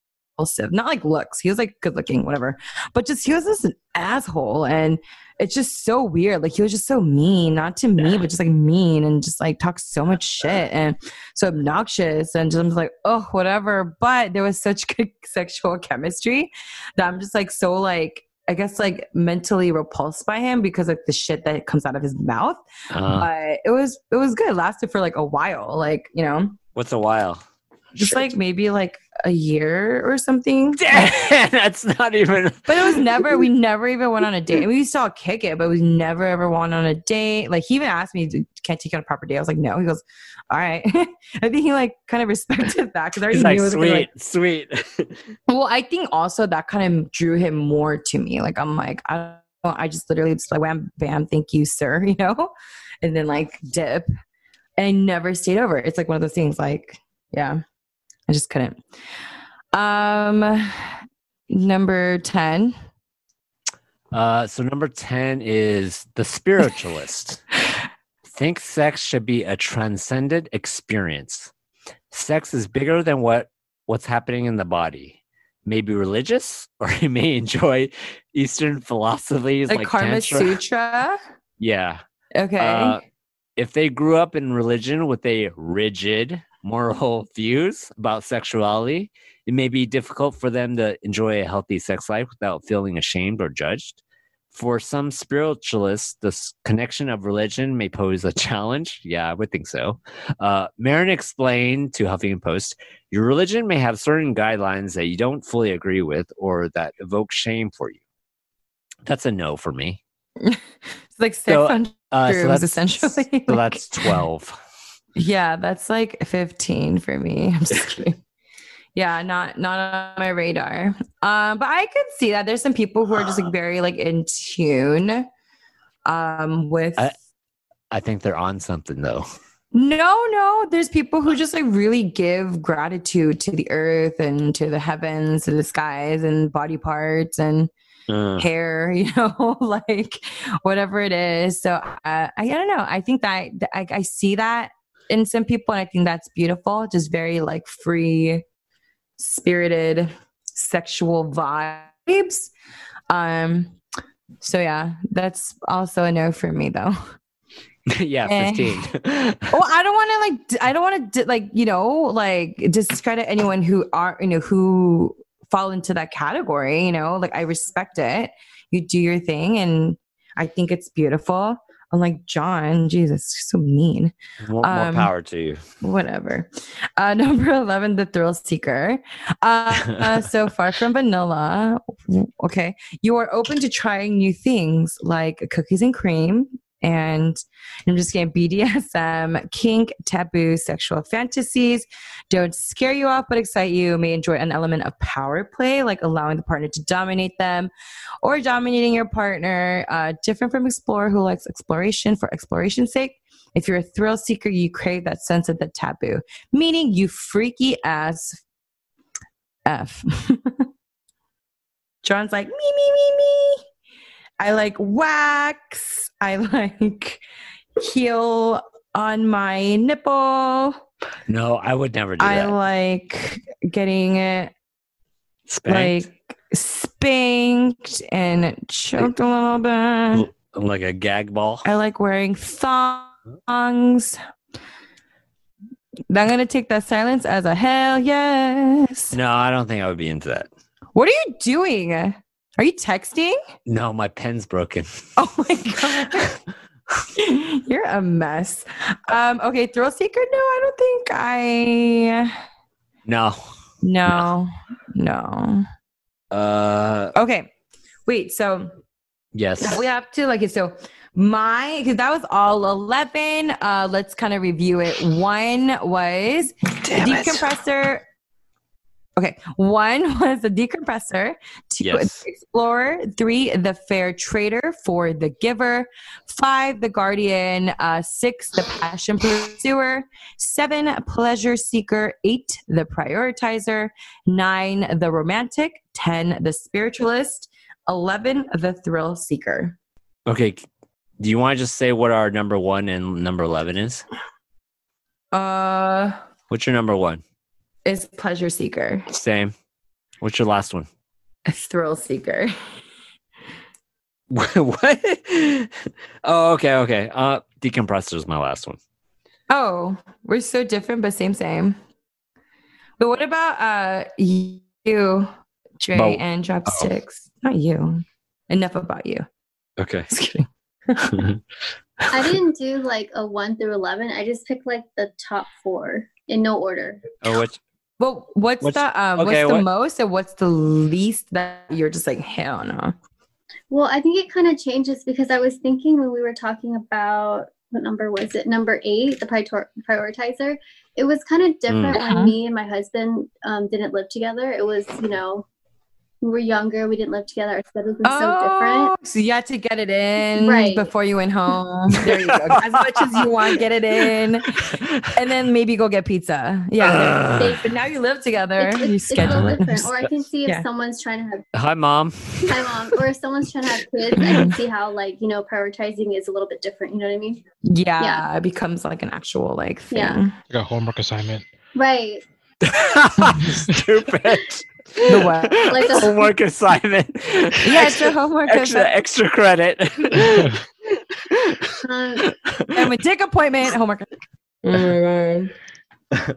not like looks. He was like good looking, whatever, but just he was just an asshole, and it's just so weird. Like he was just so mean, not to me, but just like mean, and just like talks so much shit and so obnoxious, and just I'm just like oh whatever. But there was such good sexual chemistry that I'm just like so like. I guess like mentally repulsed by him because like the shit that comes out of his mouth Uh, but it was it was good. It lasted for like a while, like you know, what's a while? Just like maybe like a year or something. That's not even. But it was never. We never even went on a date. We saw to all kick it, but we never ever went on a date. Like he even asked me, "Can't take you on a proper date?" I was like, "No." He goes, "All right." I think he like kind of respected that because I already like knew it was gonna, sweet, like, sweet. Well, I think also that kind of drew him more to me. Like I'm like I don't I just literally just like wham bam, thank you, sir, you know, and then like dip, and I never stayed over. It's like one of those things. Like yeah, I just couldn't. Um, number ten. Uh, so number ten is the spiritualist. Think sex should be a transcendent experience. Sex is bigger than what what's happening in the body. Maybe religious, or you may enjoy Eastern philosophies Like, like, Karma Tantra. Sutra. Yeah. Okay. Uh, if they grew up in religion with a rigid moral views about sexuality, it may be difficult for them to enjoy a healthy sex life without feeling ashamed or judged. For some spiritualists, the connection of religion may pose a challenge. Yeah, I would think so. Uh, Marin explained to Huffington Post, your religion may have certain guidelines that you don't fully agree with or that evoke shame for you. That's a no for me. it's like sex so, on Uh, that's, essentially. So that's 12. Yeah, that's like 15 for me. I'm just kidding. Yeah, not not on my radar. Um, but I could see that there's some people who are just like very like in tune um with I- I think they're on something though. no, no, there's people who just like really give gratitude to the earth and to the heavens, to the skies and body parts and Uh, hair, you know, like whatever it is. So uh, I, I don't know. I think that that I, I see that in some people, and I think that's beautiful. Just very like free spirited sexual vibes. Um. So yeah, that's also a no for me though. yeah, Eh. 15. Well, I don't want to like I don't want to like you know like discredit anyone who are you know who fall into that category. You know, like I respect it. You do your thing, and I think it's beautiful. Unlike John, Jesus, so mean. more, more um, power to you. Whatever. Uh, number eleven, the thrill seeker. Uh, uh, so far from vanilla. Okay, you are open to trying new things like cookies and cream, and I'm just getting BDSM, kink, taboo, sexual fantasies. Don't scare you off, but excite you. May enjoy an element of power play, like allowing the partner to dominate them or dominating your partner. Uh, different from explorer who likes exploration for exploration's sake. If you're a thrill seeker, you crave that sense of the taboo, meaning you freaky ass F. John's like, me, me, me, me. I like wax. I like heel on my nipple. No, I would never do I that. I like getting it Spanked? like spanked and choked a little bit. like a gag ball. I like wearing thongs. I'm gonna take that silence as a hell yes. No, I don't think I would be into that. What are you doing? Are you texting? No, my pen's broken. Oh my god. You're a mess. Um, okay, thrill seeker. No, I don't think I no. no. No. Uh, Okay. Wait, so yes. we have to like it. So my because that was all eleven. Uh let's kind of review it. One was Damn it. decompressor. Okay, one was the decompressor, two Yes. the explorer, three the fair trader, four the giver, five the guardian, uh, six the passion pursuer, seven pleasure seeker, eight the prioritizer, nine the romantic, ten the spiritualist, eleven the thrill seeker. Okay. Do you want to just say what our number one and number 11 is? Uh, What's your number one? Is pleasure seeker, Same. What's your last one? thrill seeker. what? Oh, okay, okay. Uh, decompressor is my last one. Oh, we're so different, but same, same. But what about uh you, Dre About- and Dropsticks? Not you. Enough about you. Okay. Just kidding. I didn't do like a one through eleven. I just picked like the top four in no order. oh, which? Well, what's, What's- the um okay, what's the what- most and what's the least that you're just like hell no? Well, I think it kind of changes because I was thinking when we were talking about what number was it? Number eight, the prior- prioritizer. It was kind of different Mhm. when me and my husband um, didn't live together. It was, you know, we were younger, we didn't live together. Our schedules were so different. Oh, so you had to get it in Right. before you went home. There you go. As much as you want, get it in, and then maybe go get pizza. Yeah. Ugh. there- but now you live together. It's, you it's, it's a schedule little it. different. Or I can see if Yeah. someone's trying to have Hi, mom. hi mom, or if someone's trying to have kids, I can see how like you know prioritizing is a little bit different. You know what I mean? Yeah, Yeah. it becomes like an actual like thing. Yeah. Like a homework assignment. Right. Stupid. The what? Like a- homework assignment. Yeah, it's a homework extra, assignment. extra credit. Um, I'm a dick appointment. Homework. Oh my god.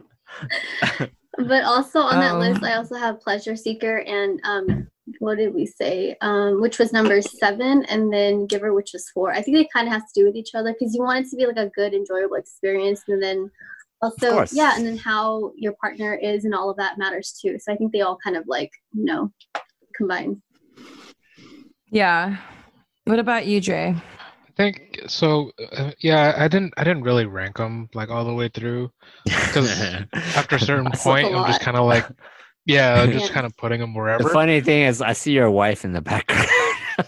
but also on that Oh. list, I also have pleasure seeker and um, what did we say? Um, which was number seven, and then giver, which was four. I think they kind of have to do with each other because you want it to be like a good, enjoyable experience, and then also course. yeah, and then how your partner is and all of that matters too. So I think they all kind of like you know combine. Yeah. What about you, jay I think so. Uh, yeah, I didn't. I didn't really rank them like all the way through. 'Cause After a certain That's point, I'm just kind of like, yeah, just Yeah. kind of putting them the wherever. funny thing is, I see your wife in the background.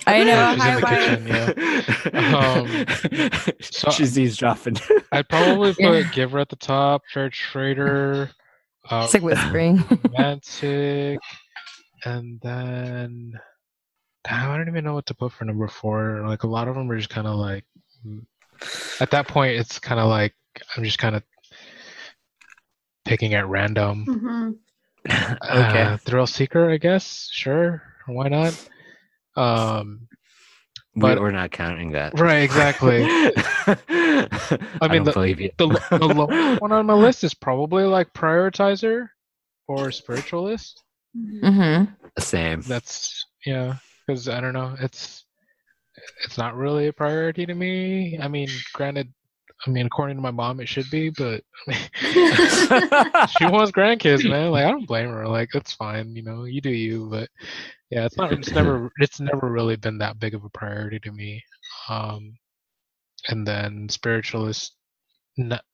I know. Yeah, she's Hi, in the kitchen. Yeah. so- She's eavesdropping. I'd probably Yeah. put Giver at the top, Fair Trader, uh, It's like whispering. Romantic, and then damn, I don't even know what to put for number four. Like a lot of them are just kind of like, at that point, it's kind of like I'm just kind of picking at random. hmm okay. Uh, Thrill Seeker, I guess. Sure, why not? Um, but- we're not counting that. right, exactly. I, mean, don't the- believe you. the, the lowest one on my list is probably like Prioritizer or Spiritualist. mm-hmm. Same. That's yeah, because I don't know, it's it's not really a priority to me. I mean, granted, I mean according to my mom, it should be, but she wants grandkids, man. Like I don't blame her. Like that's fine, you know, you do you. But yeah, it's not. It's never. It's never really been that big of a priority to me. Um, and then spiritualist.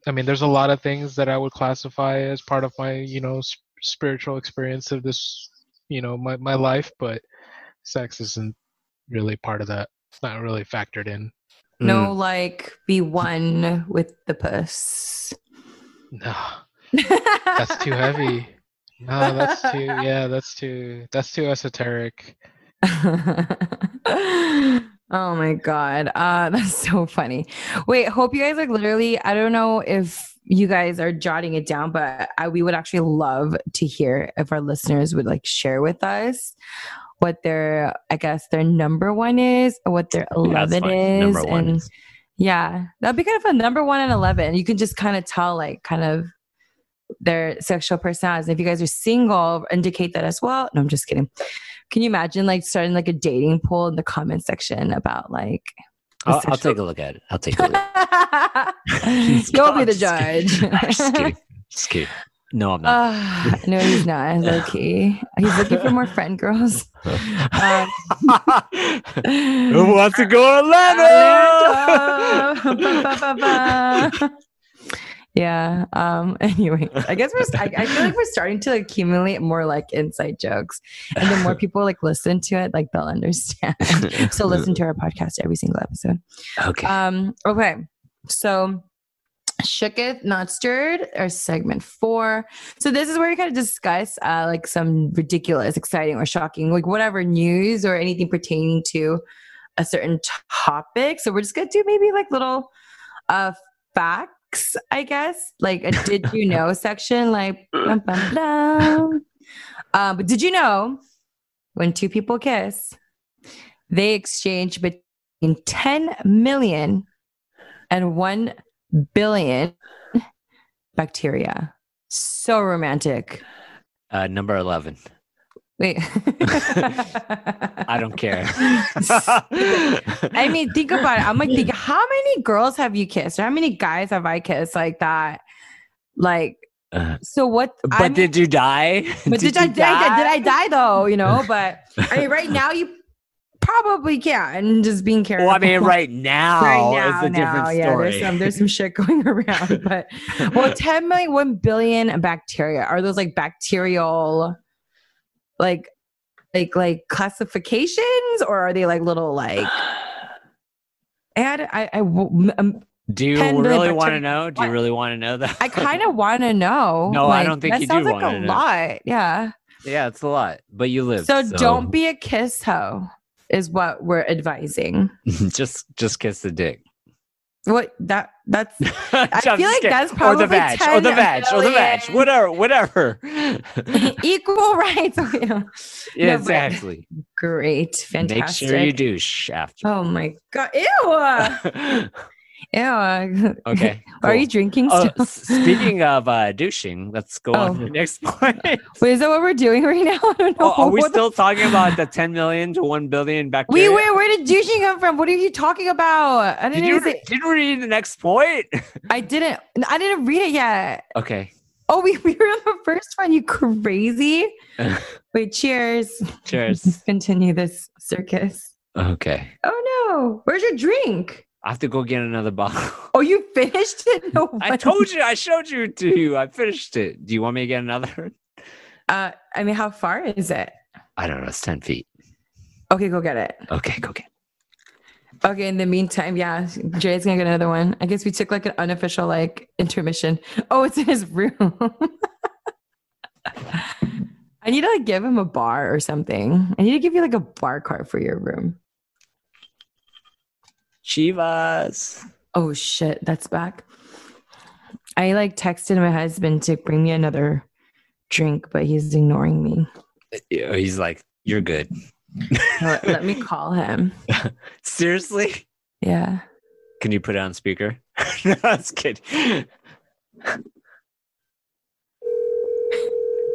i mean, there's a lot of things that I would classify as part of my, you know, s- spiritual experience of this, you know, my my life, but sex isn't really part of that. It's not really factored in. No, like be one with the puss. No, that's too heavy. No, that's too. Yeah, that's too. That's too esoteric. oh my god uh that's so funny wait hope you guys like literally i don't know if you guys are jotting it down but I, we would actually love to hear if our listeners would like share with us what their i guess their number one is or what their 11 fine. is Number one and yeah that'd be kind of fun number one and 11 you can just kind of tell like kind of their sexual personalities if you guys are single indicate that as well no i'm just kidding can you imagine like starting like a dating poll in the comment section about like I'll, I'll take a look at it. I'll take a look. You'll be the judge. just kidding. Just kidding. No, I'm not. Uh, no, he's not. Low key. He's looking for more friend girls. Um, Who wants to go Atlanta? Atlanta. Ba, ba, ba, ba. Yeah. Um. Anyway, I guess we're. I, I feel like we're starting to accumulate more like inside jokes, and the more people like listen to it, like they'll understand. so listen to our podcast every single episode. Okay. Um, okay. So shooketh, not stirred, or segment four. So this is where we kind of discuss uh like some ridiculous, exciting, or shocking, like whatever news or anything pertaining to a certain topic. So we're just gonna do maybe like little uh facts, I guess. Like a did you know section, like bum, bum, bum. Um, but did you know when two people kiss, they exchange between 10 million and 1 billion bacteria. So romantic. Uh, number 11. Wait. I don't care. I mean, think about it. I'm like, think, how many girls have you kissed? Or how many guys have I kissed like that? Like, Uh, so what? but I mean, did you die? but did, I you die? Did I die though? You know, but I mean, right now you probably can. Just being careful. Well, I mean, right now, right now, it's a different now, yeah, story. there's some there's some shit going around. But well, 10 million, 1 billion bacteria. Are those like bacterial, like, like, like classifications, or are they like little like? I had I I um, do you 10 billion really want to know? Do you really want to know that? I kind of want to know. No, I don't think that you do sounds like a know. lot. Yeah. yeah, it's a lot, but you live. So, don't be a kiss hoe, is what we're advising. just just kiss the dick. What that that's I feel like that's probably or the vag, or the 10 vag, or the million. whatever, whatever. equal rights. Yeah, exactly. Great, fantastic. Make sure you douche after. Oh my god! Ew! Ew! okay. Are you drinking Oh, still? s- speaking of uh, douching, let's go on Oh. to the next point. Wait, is that what we're doing right now? I don't know. Oh, are we What the- still talking about the 10 million to 1 billion bacteria? wait, where did douching come from? What are you talking about? I Did didn't you, say, did you read the next point? I didn't. I didn't read it yet. okay. Oh, we, we were on the first one. You crazy? Wait, cheers. Cheers. Continue this circus. Okay. Oh no! Where's your drink? I have to go get another bottle. Oh, you finished it? No, I told you, I showed you to you. I finished it. Do you want me to get another? Uh, I mean, how far is it? I don't know. It's 10 feet. Okay, go get it. Okay, go get Okay, in the meantime, yeah, Jay's gonna get another one. I guess we took like an unofficial like intermission. Oh, it's in his room. I need to like give him a bar or something. I need to give you like a bar card for your room. Chivas. Oh shit, that's back. I like texted my husband to bring me another drink, but he's ignoring me. He's like, you're good. Let, let me call him. Seriously? Yeah. Can you put it on speaker? no, that's good.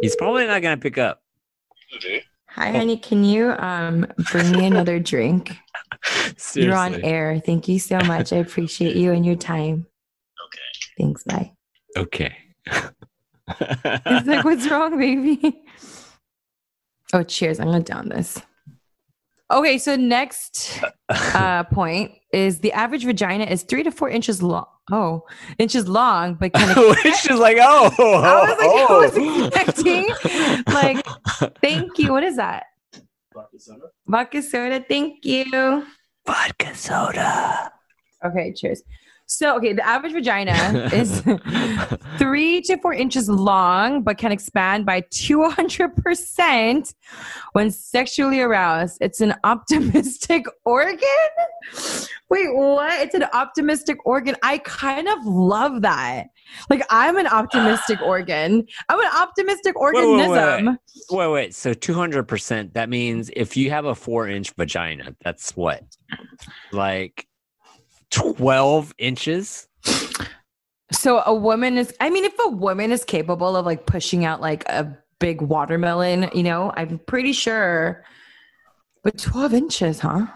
He's probably not gonna pick up. Hi, honey. Can you um bring me another drink? You're on air. Thank you so much. I appreciate you and your time. Okay. Thanks. Bye. Okay. He's like, what's wrong, baby? Oh, cheers. I'm gonna down this. Okay, so next uh, point is the average vagina is three to four inches long. Oh, inches long, but kind of. She's like, oh, I was like, I oh. was expecting. Like, thank you. What is that? Vodka soda. Thank you. vodka soda. Okay, cheers. So, okay, the average vagina is three to four inches long, but can expand by 200% when sexually aroused. It's an optimistic organ. Wait, what? It's an optimistic organ. I kind of love that. Like, I'm an optimistic organ. I'm an optimistic wait, wait. organism. Wait, wait. So two hundred percent. That means if you have a four-inch vagina, that's what, like, twelve inches. So, a woman is, I mean, if a woman is capable of like pushing out like a big watermelon, you know, I'm pretty sure. But 12 inches, huh?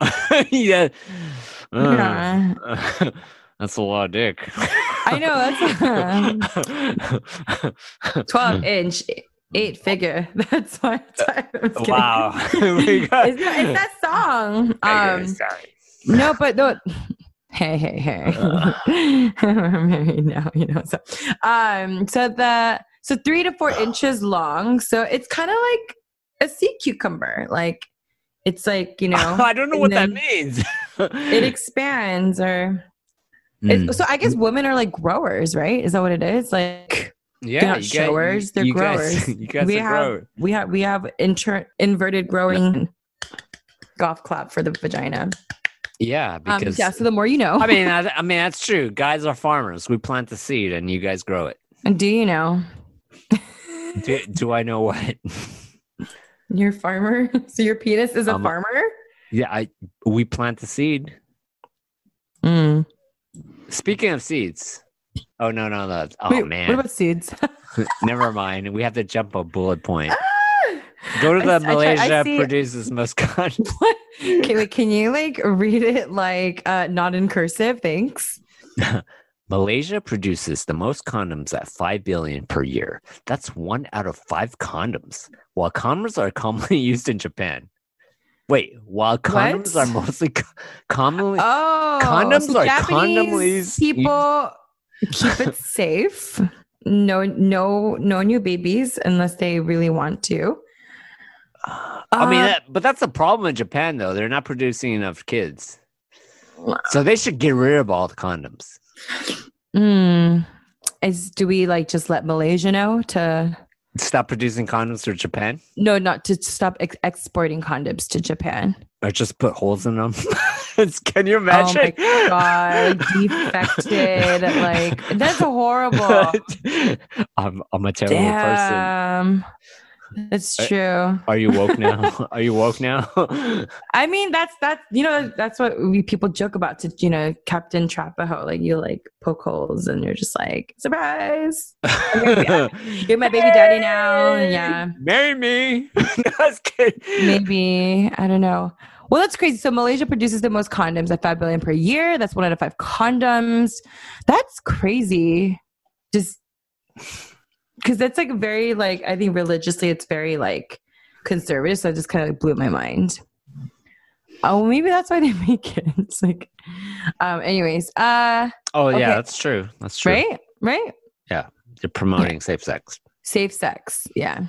yeah. Uh, Yeah. that's a lot of dick. I know, that's 12 inch, eight figure. That's why. I'm wow. It's, that- it's that song. Um, sorry. no, but no. Hey, hey, hey. We're married now, you know. So, um, so the so three to four inches long. So it's kind of like a sea cucumber. Like it's like you know. I don't know what that means. It expands, or Mm. so. I guess women are like growers, right? Is that what it is? Like yeah, not you guys- showers, they're you guys- growers. you guys we are have growers. we have we have inter- inverted growing golf clap for the vagina. Yeah, Um, because yeah. So the more you know. I mean, I, I mean that's true. Guys are farmers. We plant the seed, and you guys grow it. And do you know? Do, do I know what? You're a farmer? So your penis is a I'm a- farmer? yeah, I we plant the seed. Mm. Speaking of seeds. Oh no, no, no. Oh Wait, man. What about seeds? Never mind. We have to jump a bullet point. Go to I the I try- I Malaysia see- produces most condoms. what? Okay, can you like read it like uh not in cursive? Thanks. Malaysia produces the most condoms at 5 billion per year. That's one out of five condoms. While condoms are commonly used in Japan. Wait, while condoms What? are mostly co- commonly. Oh, Condoms so are Japanese condomly people keep it safe. No, no, no new babies unless they really want to. I mean, Uh, that, but that's a problem in Japan, though. They're not producing enough kids. So they should get rid of all the condoms. mm, is do we like just let Malaysia know to Stop producing condoms for Japan, no, not to stop ex- exporting condoms to Japan? or just put holes in them. Can you imagine? Oh my god, defected. Like that's horrible. I'm, I'm a terrible person. Damn. That's I- true. Are you woke now? Are you woke now? I mean, that's that's you know that's what we people joke about to you know Captain Trapaho. Like you like poke holes and you're just like surprise. You're my baby daddy now. and Yeah, Marry me. No, I was kidding. maybe I don't know. Well, that's crazy. So Malaysia produces the most condoms at five billion per year. That's one out of five condoms. That's crazy. Just because that's like very like I think religiously it's very like conservative. So it just kind of blew my mind. Oh, maybe that's why they make it. It's like, um. Anyways, uh, Oh Okay. yeah, that's true. That's true. right, right. Yeah they're promoting safe sex. Safe sex, yeah.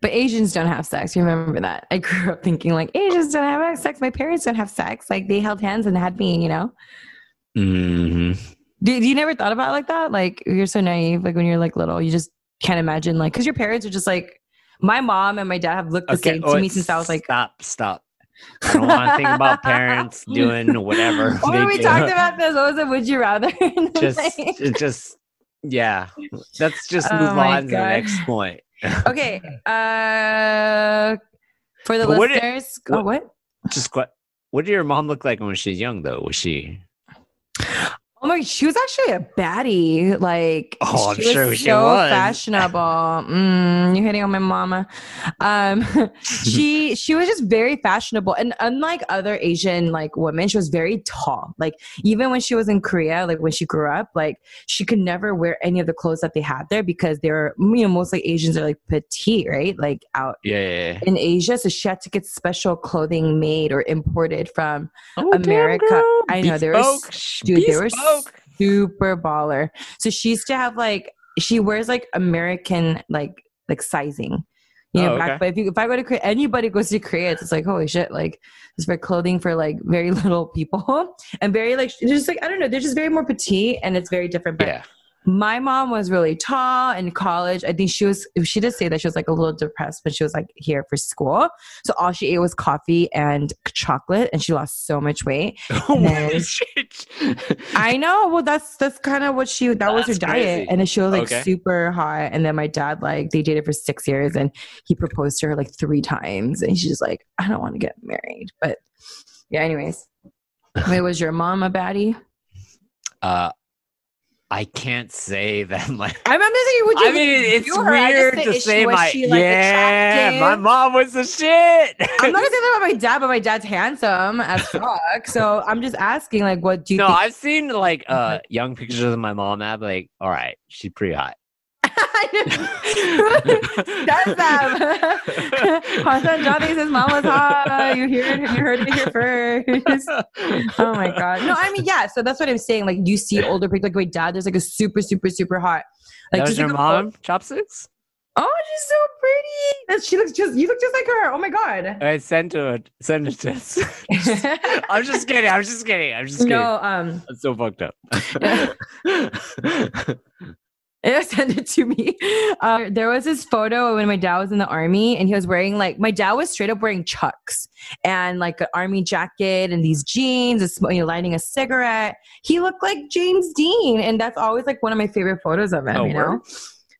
But Asians don't have sex. You remember that? I grew up thinking like Asians don't have sex. My parents don't have sex. Like they held hands and had me. You know. hmm Do, do you never thought about it like that? Like you're so naive. Like when you're like little, you just can't imagine. Like because your parents are just like my mom and my dad have looked the Okay. same oh, to me since I was like. stop, stop. I don't want to think about parents doing whatever. What were we do. talked about this? What was it? Would you rather? Just, Like- just, yeah. Let's just Oh move on to the next point. okay. Uh, for the what did- listeners, oh, what? Just what? What did your mom look like when she was young, though? Was she? Oh my, she was actually a baddie. Like, Oh, I'm she was sure so was. fashionable. Mm, you hitting on my mama. Um, she she was just very fashionable, and unlike other Asian like women, she was very tall. Like even when she was in Korea, like when she grew up, like she could never wear any of the clothes that they had there because they were you know mostly Asians are like petite, right? Like out Yeah, yeah, yeah. in Asia, so she had to get special clothing made or imported from Oh, America. I know, there was- dude, they were bespoke. super baller. So she used to have like she wears like American like like sizing. You know, Oh, back, but if you if I go to Korea, anybody goes to Korea, it's like holy shit, like it's for clothing for like very little people and very like just like I don't know, they're just very more petite and it's very different. But Yeah. My mom was really tall in college. I think she was, she did say that she was like a little depressed when she was like here for school. So all she ate was coffee and chocolate and she lost so much weight. Holy shit. I know. Well, that's, that's kind of what she, that was her That's diet. crazy. And then she was like Okay. super hot. And then my dad, like they dated for six years and he proposed to her like three times. And she's like, I don't want to get married. But yeah, anyways. Wait, was your mom a baddie? Uh, I can't say that my. I'm, I'm just saying, would you I mean, it's view her? I just weird to say my. she, like, yeah, my mom was the shit. I'm not gonna say that about my dad, but my dad's handsome as fuck. So I'm just asking, like, what do you no, think? I've seen like uh young pictures of my mom. and I'm like, all right, she's pretty hot. That's that. Hassan Jati says mom was hot. You heard, you heard it here first. Oh my god. No, I mean, yeah. So that's what I'm saying. Like, you see older people, like my dad. There's like a super, super, super hot. Like, that was your like mom? Chopsticks? Oh, she's so pretty. That she looks just. You look just like her. Oh my god. I sent to it. Send it to us. I'm just kidding. I'm just kidding. I'm just kidding. no, um, I'm so fucked up. Yeah, send it to me. Uh, there was this photo when my dad was in the army, and he was wearing like my dad was straight up wearing chucks and like an army jacket and these jeans, and sm- you know, lighting a cigarette. He looked like James Dean, and that's always like one of my favorite photos of him. Oh, you know, word?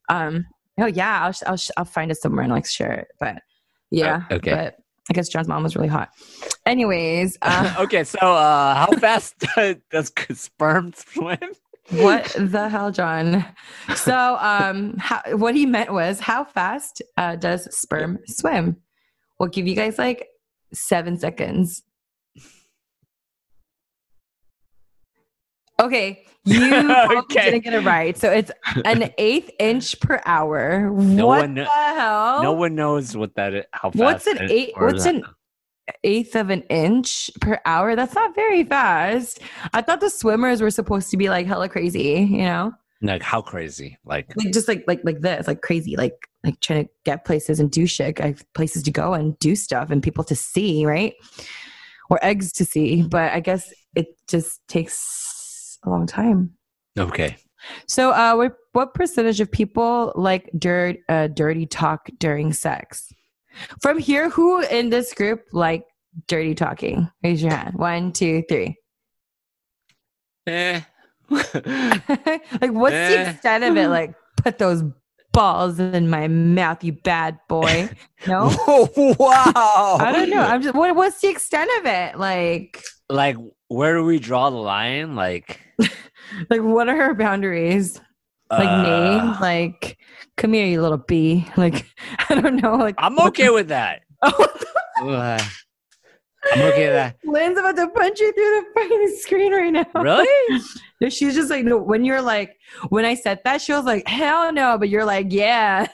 um, oh yeah, I'll sh- I'll sh- I'll find it somewhere and like share it. But yeah, Oh, okay. But I guess John's mom was really hot. Anyways, uh, okay, so uh, how fast does sperm swim? What the hell john so um how, what he meant was how fast uh, does sperm swim we'll give you guys like seven seconds okay you probably Okay. didn't get it right so it's an eighth inch per hour No what one the hell No one knows what that is. How fast? What's an eight- what's an- eighth of an inch per hour. That's not very fast. I thought the swimmers were supposed to be like hella crazy you know? Like how crazy? Like like just like like like this like crazy like like trying to get places and do shit I have places to go and do stuff and people to see right? Or eggs to see but i guess it just takes a long time. Okay. so uh what, what percentage of people like dirt uh, dirty talk during sex from here who in this group like dirty talking? Raise your hand. One two three. Eh. like what's the Eh. extent of it? Like put those balls in my mouth you bad boy. No? Wow. i don't know. I'm just what, what's the extent of it? Like like where do we draw the line? Like like what are her boundaries like uh, name like come here you little bee like i don't know like I'm okay with that. oh, Uh, I'm okay with that. lynn's about to punch you through the fucking screen right now Really? She's just like no when you're like when i said that she was like hell no but you're like yeah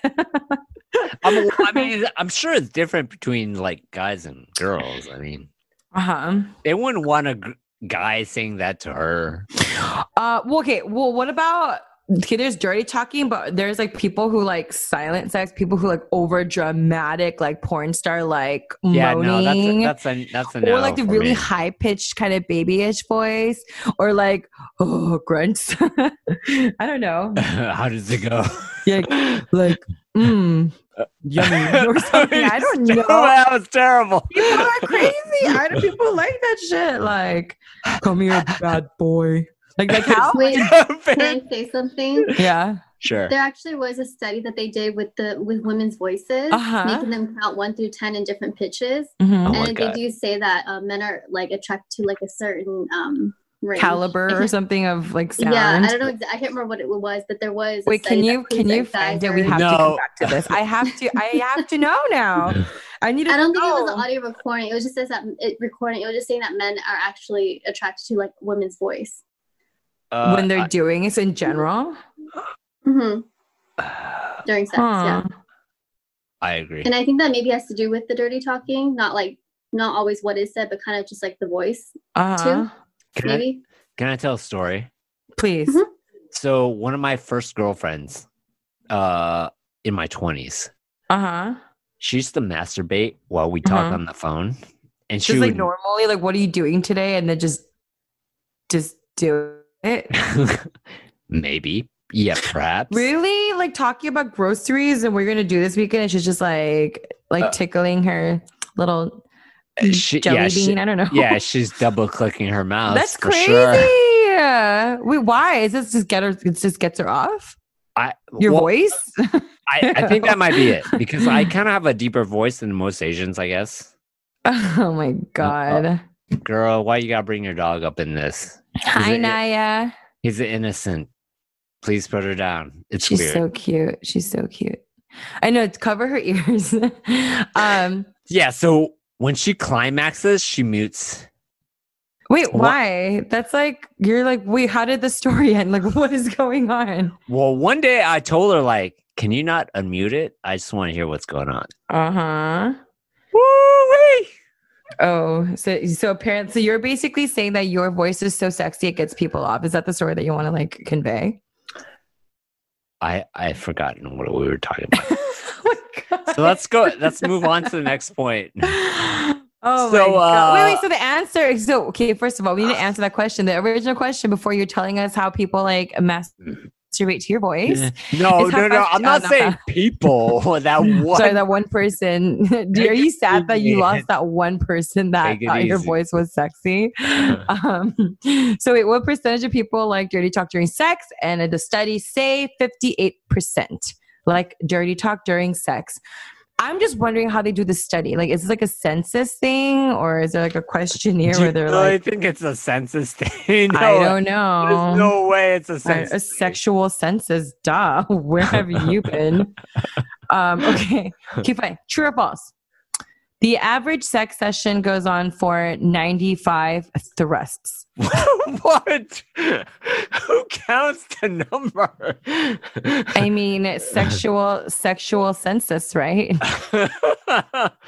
I'm, I mean, I'm sure it's different between like guys and girls. I mean, uh-huh they wouldn't want a g- guy saying that to her. Uh, well, okay. Well, what about okay? There's dirty talking, but there's like people who like silent sex, people who like over dramatic, like porn star, like Yeah, moaning, no, that's a, that's a that's a no or like the really high pitched kind of babyish voice, or like oh grunts. I don't know. How does it go? Yeah, like mm, yummy or something. I don't know. that was terrible. People are crazy. I don't. People like that shit. Like, come here, bad boy. Like, like how? Wait, can I say something? Yeah. sure. There actually was a study that they did with the with women's voices, Uh-huh. making them count one through ten in different pitches. Mhm. Oh and they God. do say that uh, men are like attracted to like a certain um range. caliber or something of like sound. Yeah, I don't know. exa- I can't remember what it was, but there was. a Wait, study can you can you find guys it? We are- have to come back to this. I have to. I have to know now. I need to. I don't think it was an audio recording. It was just says that it recording. It was just saying that men are actually attracted to like women's voice. Uh, when they're I- doing it in general. hmm During sex, yeah. I agree. And I think that maybe has to do with the dirty talking, not like not always what is said, but kind of just like the voice, Uh-huh. Can I, maybe. can I tell a story? Please. Mhm. So one of my first girlfriends, uh, in my twenties, Uh huh. she used to masturbate while we talk Uh-huh. on the phone, and she Just like would normally, like, what are you doing today? And then just, just do it. maybe, yeah, perhaps. Really? Like talking about groceries and we're gonna do this weekend. And she's just like, like Uh, tickling her little Uh, she- jelly yeah, bean. she- I don't know. yeah, she's double clicking her mouse. That's crazy. Sure. Wait, why? Is this just get her? It just gets her off. I Your well, voice? I, I think that might be it because I kind of have a deeper voice than most Asians, I guess. oh my god. Girl, why you gotta bring your dog up in this? Hi, it- Naya. He's innocent. Please put her down. It's She's weird. so cute. She's so cute. I know. It's cover her ears. um. yeah. So when she climaxes, she mutes. Wait. Why? That's like you're like. Wait. How did the story end? Like, what is going on? Well, one day I told her like, "Can you not unmute it? I just want to hear what's going on." Uh huh. Woo-wee! Oh, so so apparently, so you're basically saying that your voice is so sexy it gets people off. Is that the story that you want to like convey? I I've forgotten what we were talking about. oh my god. so let's go. Let's move on to the next point. Oh So, my god! Wait, wait. uh, So the answer. Is so okay, first of all, we need to answer that question. The original question before you're telling us how people like masturbate to your voice. No, no, no. I'm not saying people. That one. Sorry, that one person. Are you sad that you lost that one person that thought your voice was sexy? Um, so wait, what percentage of people like dirty talk during sex? And the studies say 58% like dirty talk during sex. I'm just wondering how they do the study. Like, is this like a census thing or is there like a questionnaire where they're really like, I think it's a census thing? I don't know. There's no way it's a a, census. a thing. sexual census. Duh. Where have you been? um, okay. Okay, fine. True or false? The average sex session goes on for 95 thrusts. what? Who counts the number? I mean, sexual sexual census, right?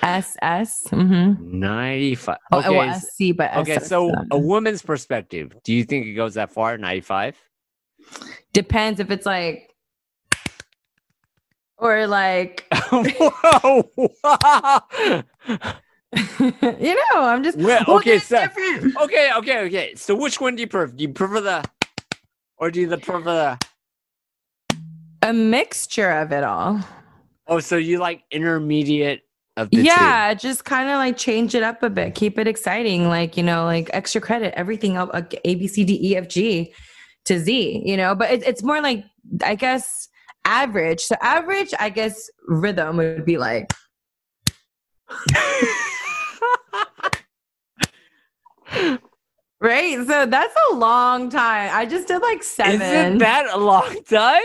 SS. Mm-hmm. 95. Oh, Okay, oh, SC, but okay, SS, so um, a woman's perspective, do you think it goes that far? 95? depends if it's like, or like, Whoa! you know, I'm just Well, okay, so- different. okay, okay, okay. So which one do you prefer? Do you prefer the, or do you the prefer the? a mixture of it all. Oh, so you like intermediate of the two? yeah just kind of like change it up a bit keep it exciting like you know like extra credit everything up like a b c d e f g to z you know but it, it's more like i guess average so average i guess rhythm would be like right so that's a long time i just did like seven Isn't that a long time?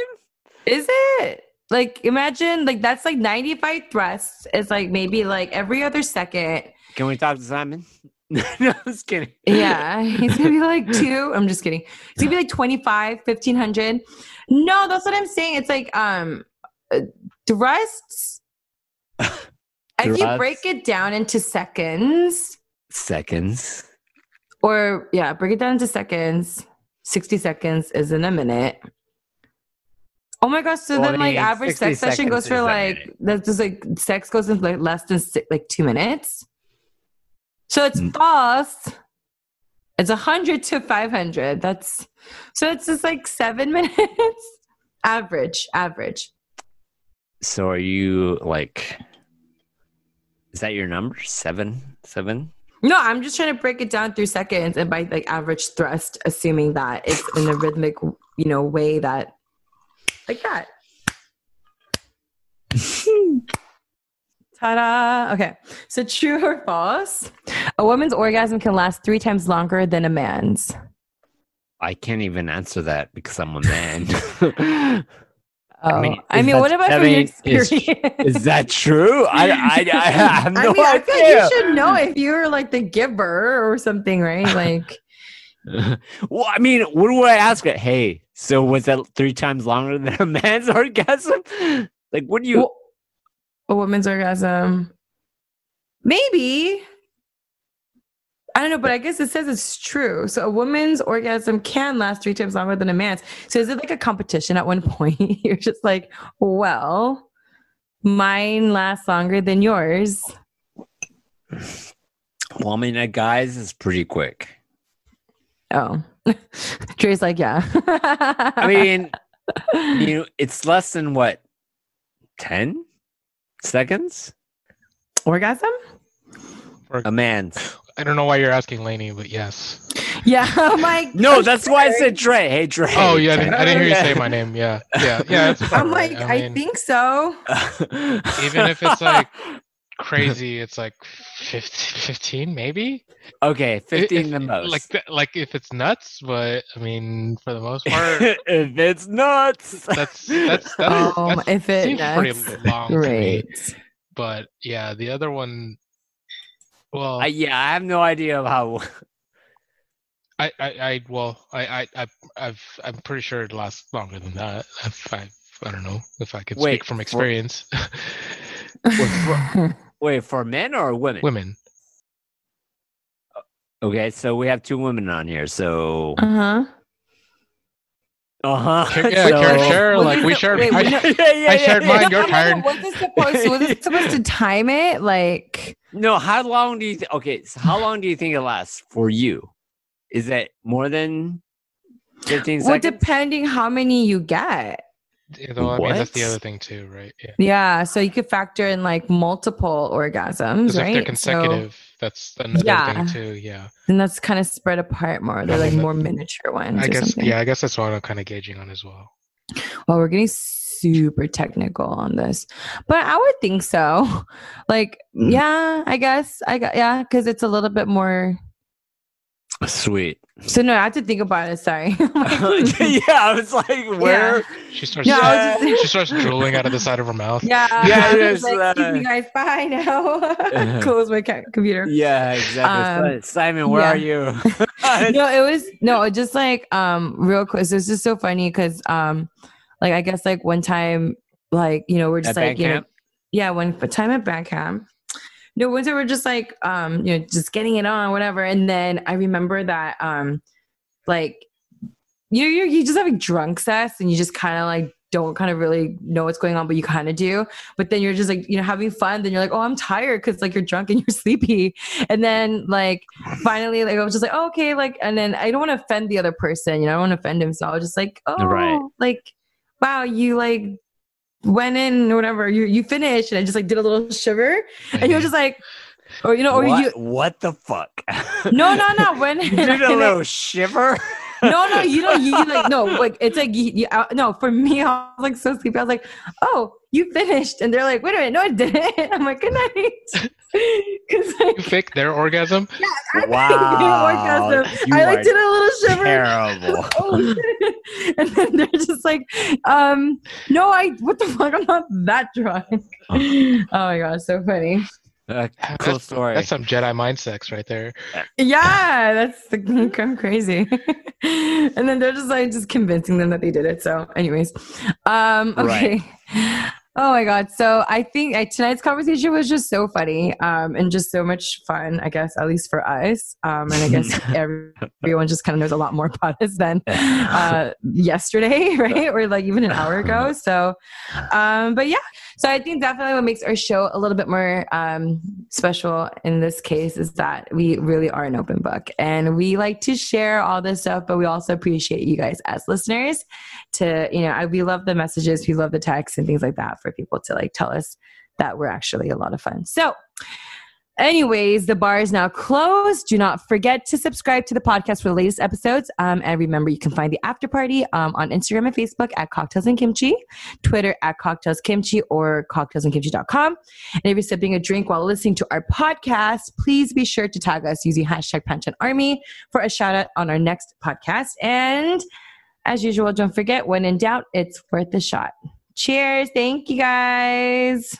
Is it? Like imagine like that's like 95 thrusts. It's like maybe like every other second. Can we talk to Simon? no, I'm just kidding. Yeah, he's gonna be like two. I'm just kidding. It's gonna be like 25, 1500. No, that's what I'm saying. It's like um uh, thrusts. If you break it down into seconds, Seconds. or yeah, break it down into seconds. 60 seconds is in a minute. Oh my gosh! So then, like, average sex session goes for like that's just like sex goes in like less than like two minutes. So it's Mm. fast. It's a hundred to five hundred. That's so it's just like seven minutes. average, average. So are you like? Is that your number? Seven, seven. No, I'm just trying to break it down through seconds and by like average thrust, assuming that it's in a rhythmic, you know, way that like that. Ta-da! Okay, so true or false? A woman's orgasm can last three times longer than a man's. I can't even answer that because I'm a man. Oh, I mean, mean, what about I from your mean, is- experience? Is that true? I, I, I have no I mean, I feel like you should know if you're like the giver or something, right? Like, well, I mean, what do I ask it? Hey, so was that three times longer than a man's orgasm? Like, what do you? well, a woman's orgasm, maybe. I don't know, but I guess it says it's true. So a woman's orgasm can last three times longer than a man's. So is it like a competition at one point? You're just like, well, mine lasts longer than yours. well, I mean, a guy's is pretty quick. Oh, Dre's like, yeah. I mean, you know, it's less than what, ten seconds? orgasm? A man's. I don't know why you're asking Lainey, but yes. Yeah, oh I'm like, No, that's why I said Dre. Hey, Dre. Oh yeah, I didn't, I didn't hear you say my name. Yeah, yeah, yeah. I'm right. like, I, mean, think so. even if it's like crazy, it's like 15, 15 maybe. okay, fifteen if- the most. Like th- like if it's nuts, but I mean, for the most part, if it's nuts, that's that's that's, Um, that's if it seems pretty nuts, long to me. Great. But yeah, the other one. Well, I, yeah, I have no idea of how. I, I, I well, I, I, I, I've, I'm pretty sure it lasts longer than that. If I, I don't know if I could Wait, speak from for- experience. Wait, for men or women? Women, Okay, so we have two women on here. So, uh huh. uh huh. Share- yeah, Karen, share. Like we shared, wait, I, we know- I shared mine. You're No, no, no, tired. Was it supposed to, was it supposed to time it? Like, No, how long do you? Th- okay, so how long do you think it lasts for you? Is that more than fifteen well, seconds? depending how many you get. Though, I mean that's the other thing too, right? Yeah, Yeah, so you could factor in like multiple orgasms, right? if they're So- consecutive, that's another Yeah. thing too. Yeah, and that's kind of spread apart more. They're like mean, more miniature ones I or guess. something. Yeah, I guess that's what I'm kind of gauging on as well. Well, we're getting super technical on this, but I would think so. Like, Mm. yeah, I guess I got yeah, because it's a little bit more. Sweet. So no, I have to think about it. Sorry. yeah, I was like, where? She starts. Yeah, I just- she starts drooling out of the side of her mouth. Yeah, Yeah, I it was like, keep uh, you guys bye now. Close my ca- computer. Yeah, exactly. Um, Simon, where yeah. are you? no, it was no, just like um real quick. So it's just so funny because um like I guess like one time like you know we're just At like band you know camp? yeah one time at band camp. No, one time we're just like um you know just getting it on whatever, and then I remember that um like you you you just having drunk sex and you just kind of like don't kind of really know what's going on, but you kind of do. But then you're just like, you know, having fun. Then you're like, oh, I'm tired because like you're drunk and you're sleepy. And then like finally, like I was just like, oh, okay, like, and then I don't want to offend the other person, you know, I don't want to offend him. So I was just like, oh, Right. like, wow, you like went in or whatever, you you finished, and I just like did a little shiver, and you were just like, or you know, or what, you. what the fuck? No, no, no. When you did a little shiver. No, no, you don't. You like no, like it's like you, you, uh, no. For me, I was like so sleepy. I was like, "Oh, you finished," and they're like, "Wait a minute, no, I didn't." I'm like, "Good night," because You fake their orgasm. Yeah, I wow, orgasm. you I like did a little shiver. terrible. Oh, and then they're just like, um, "No, I what the fuck? I'm not that drunk." oh my god, so funny. Uh, That's- cool story. That's some Jedi mind sex right there. Yeah, that's the, I'm crazy. and then they're just like just convincing them that they did it. So, anyways, um, okay. Oh my god! So I think uh, tonight's conversation was just so funny, um, and just so much fun. I guess at least for us, um, and I guess every- everyone just kind of knows a lot more about us than uh, yesterday, right? Or like even an hour ago. So, um, but yeah. So I think definitely what makes our show a little bit more um, special in this case is that we really are an open book, and we like to share all this stuff. But we also appreciate you guys as listeners to you know I, we love the messages, we love the texts and things like that for people to like tell us that we're actually a lot of fun. So Anyways, the bar is now closed. Do not forget to subscribe to the podcast for the latest episodes. Um, and remember, you can find the after party um, on Instagram and Facebook at Cocktails and Kimchi, Twitter at Cocktails Kimchi, or cocktailsandkimchi.com. And if you're sipping a drink while listening to our podcast, please be sure to tag us using hashtag Panchan Army for a shout out on our next podcast. And as usual, don't forget when in doubt, it's worth a shot. Cheers. Thank you guys.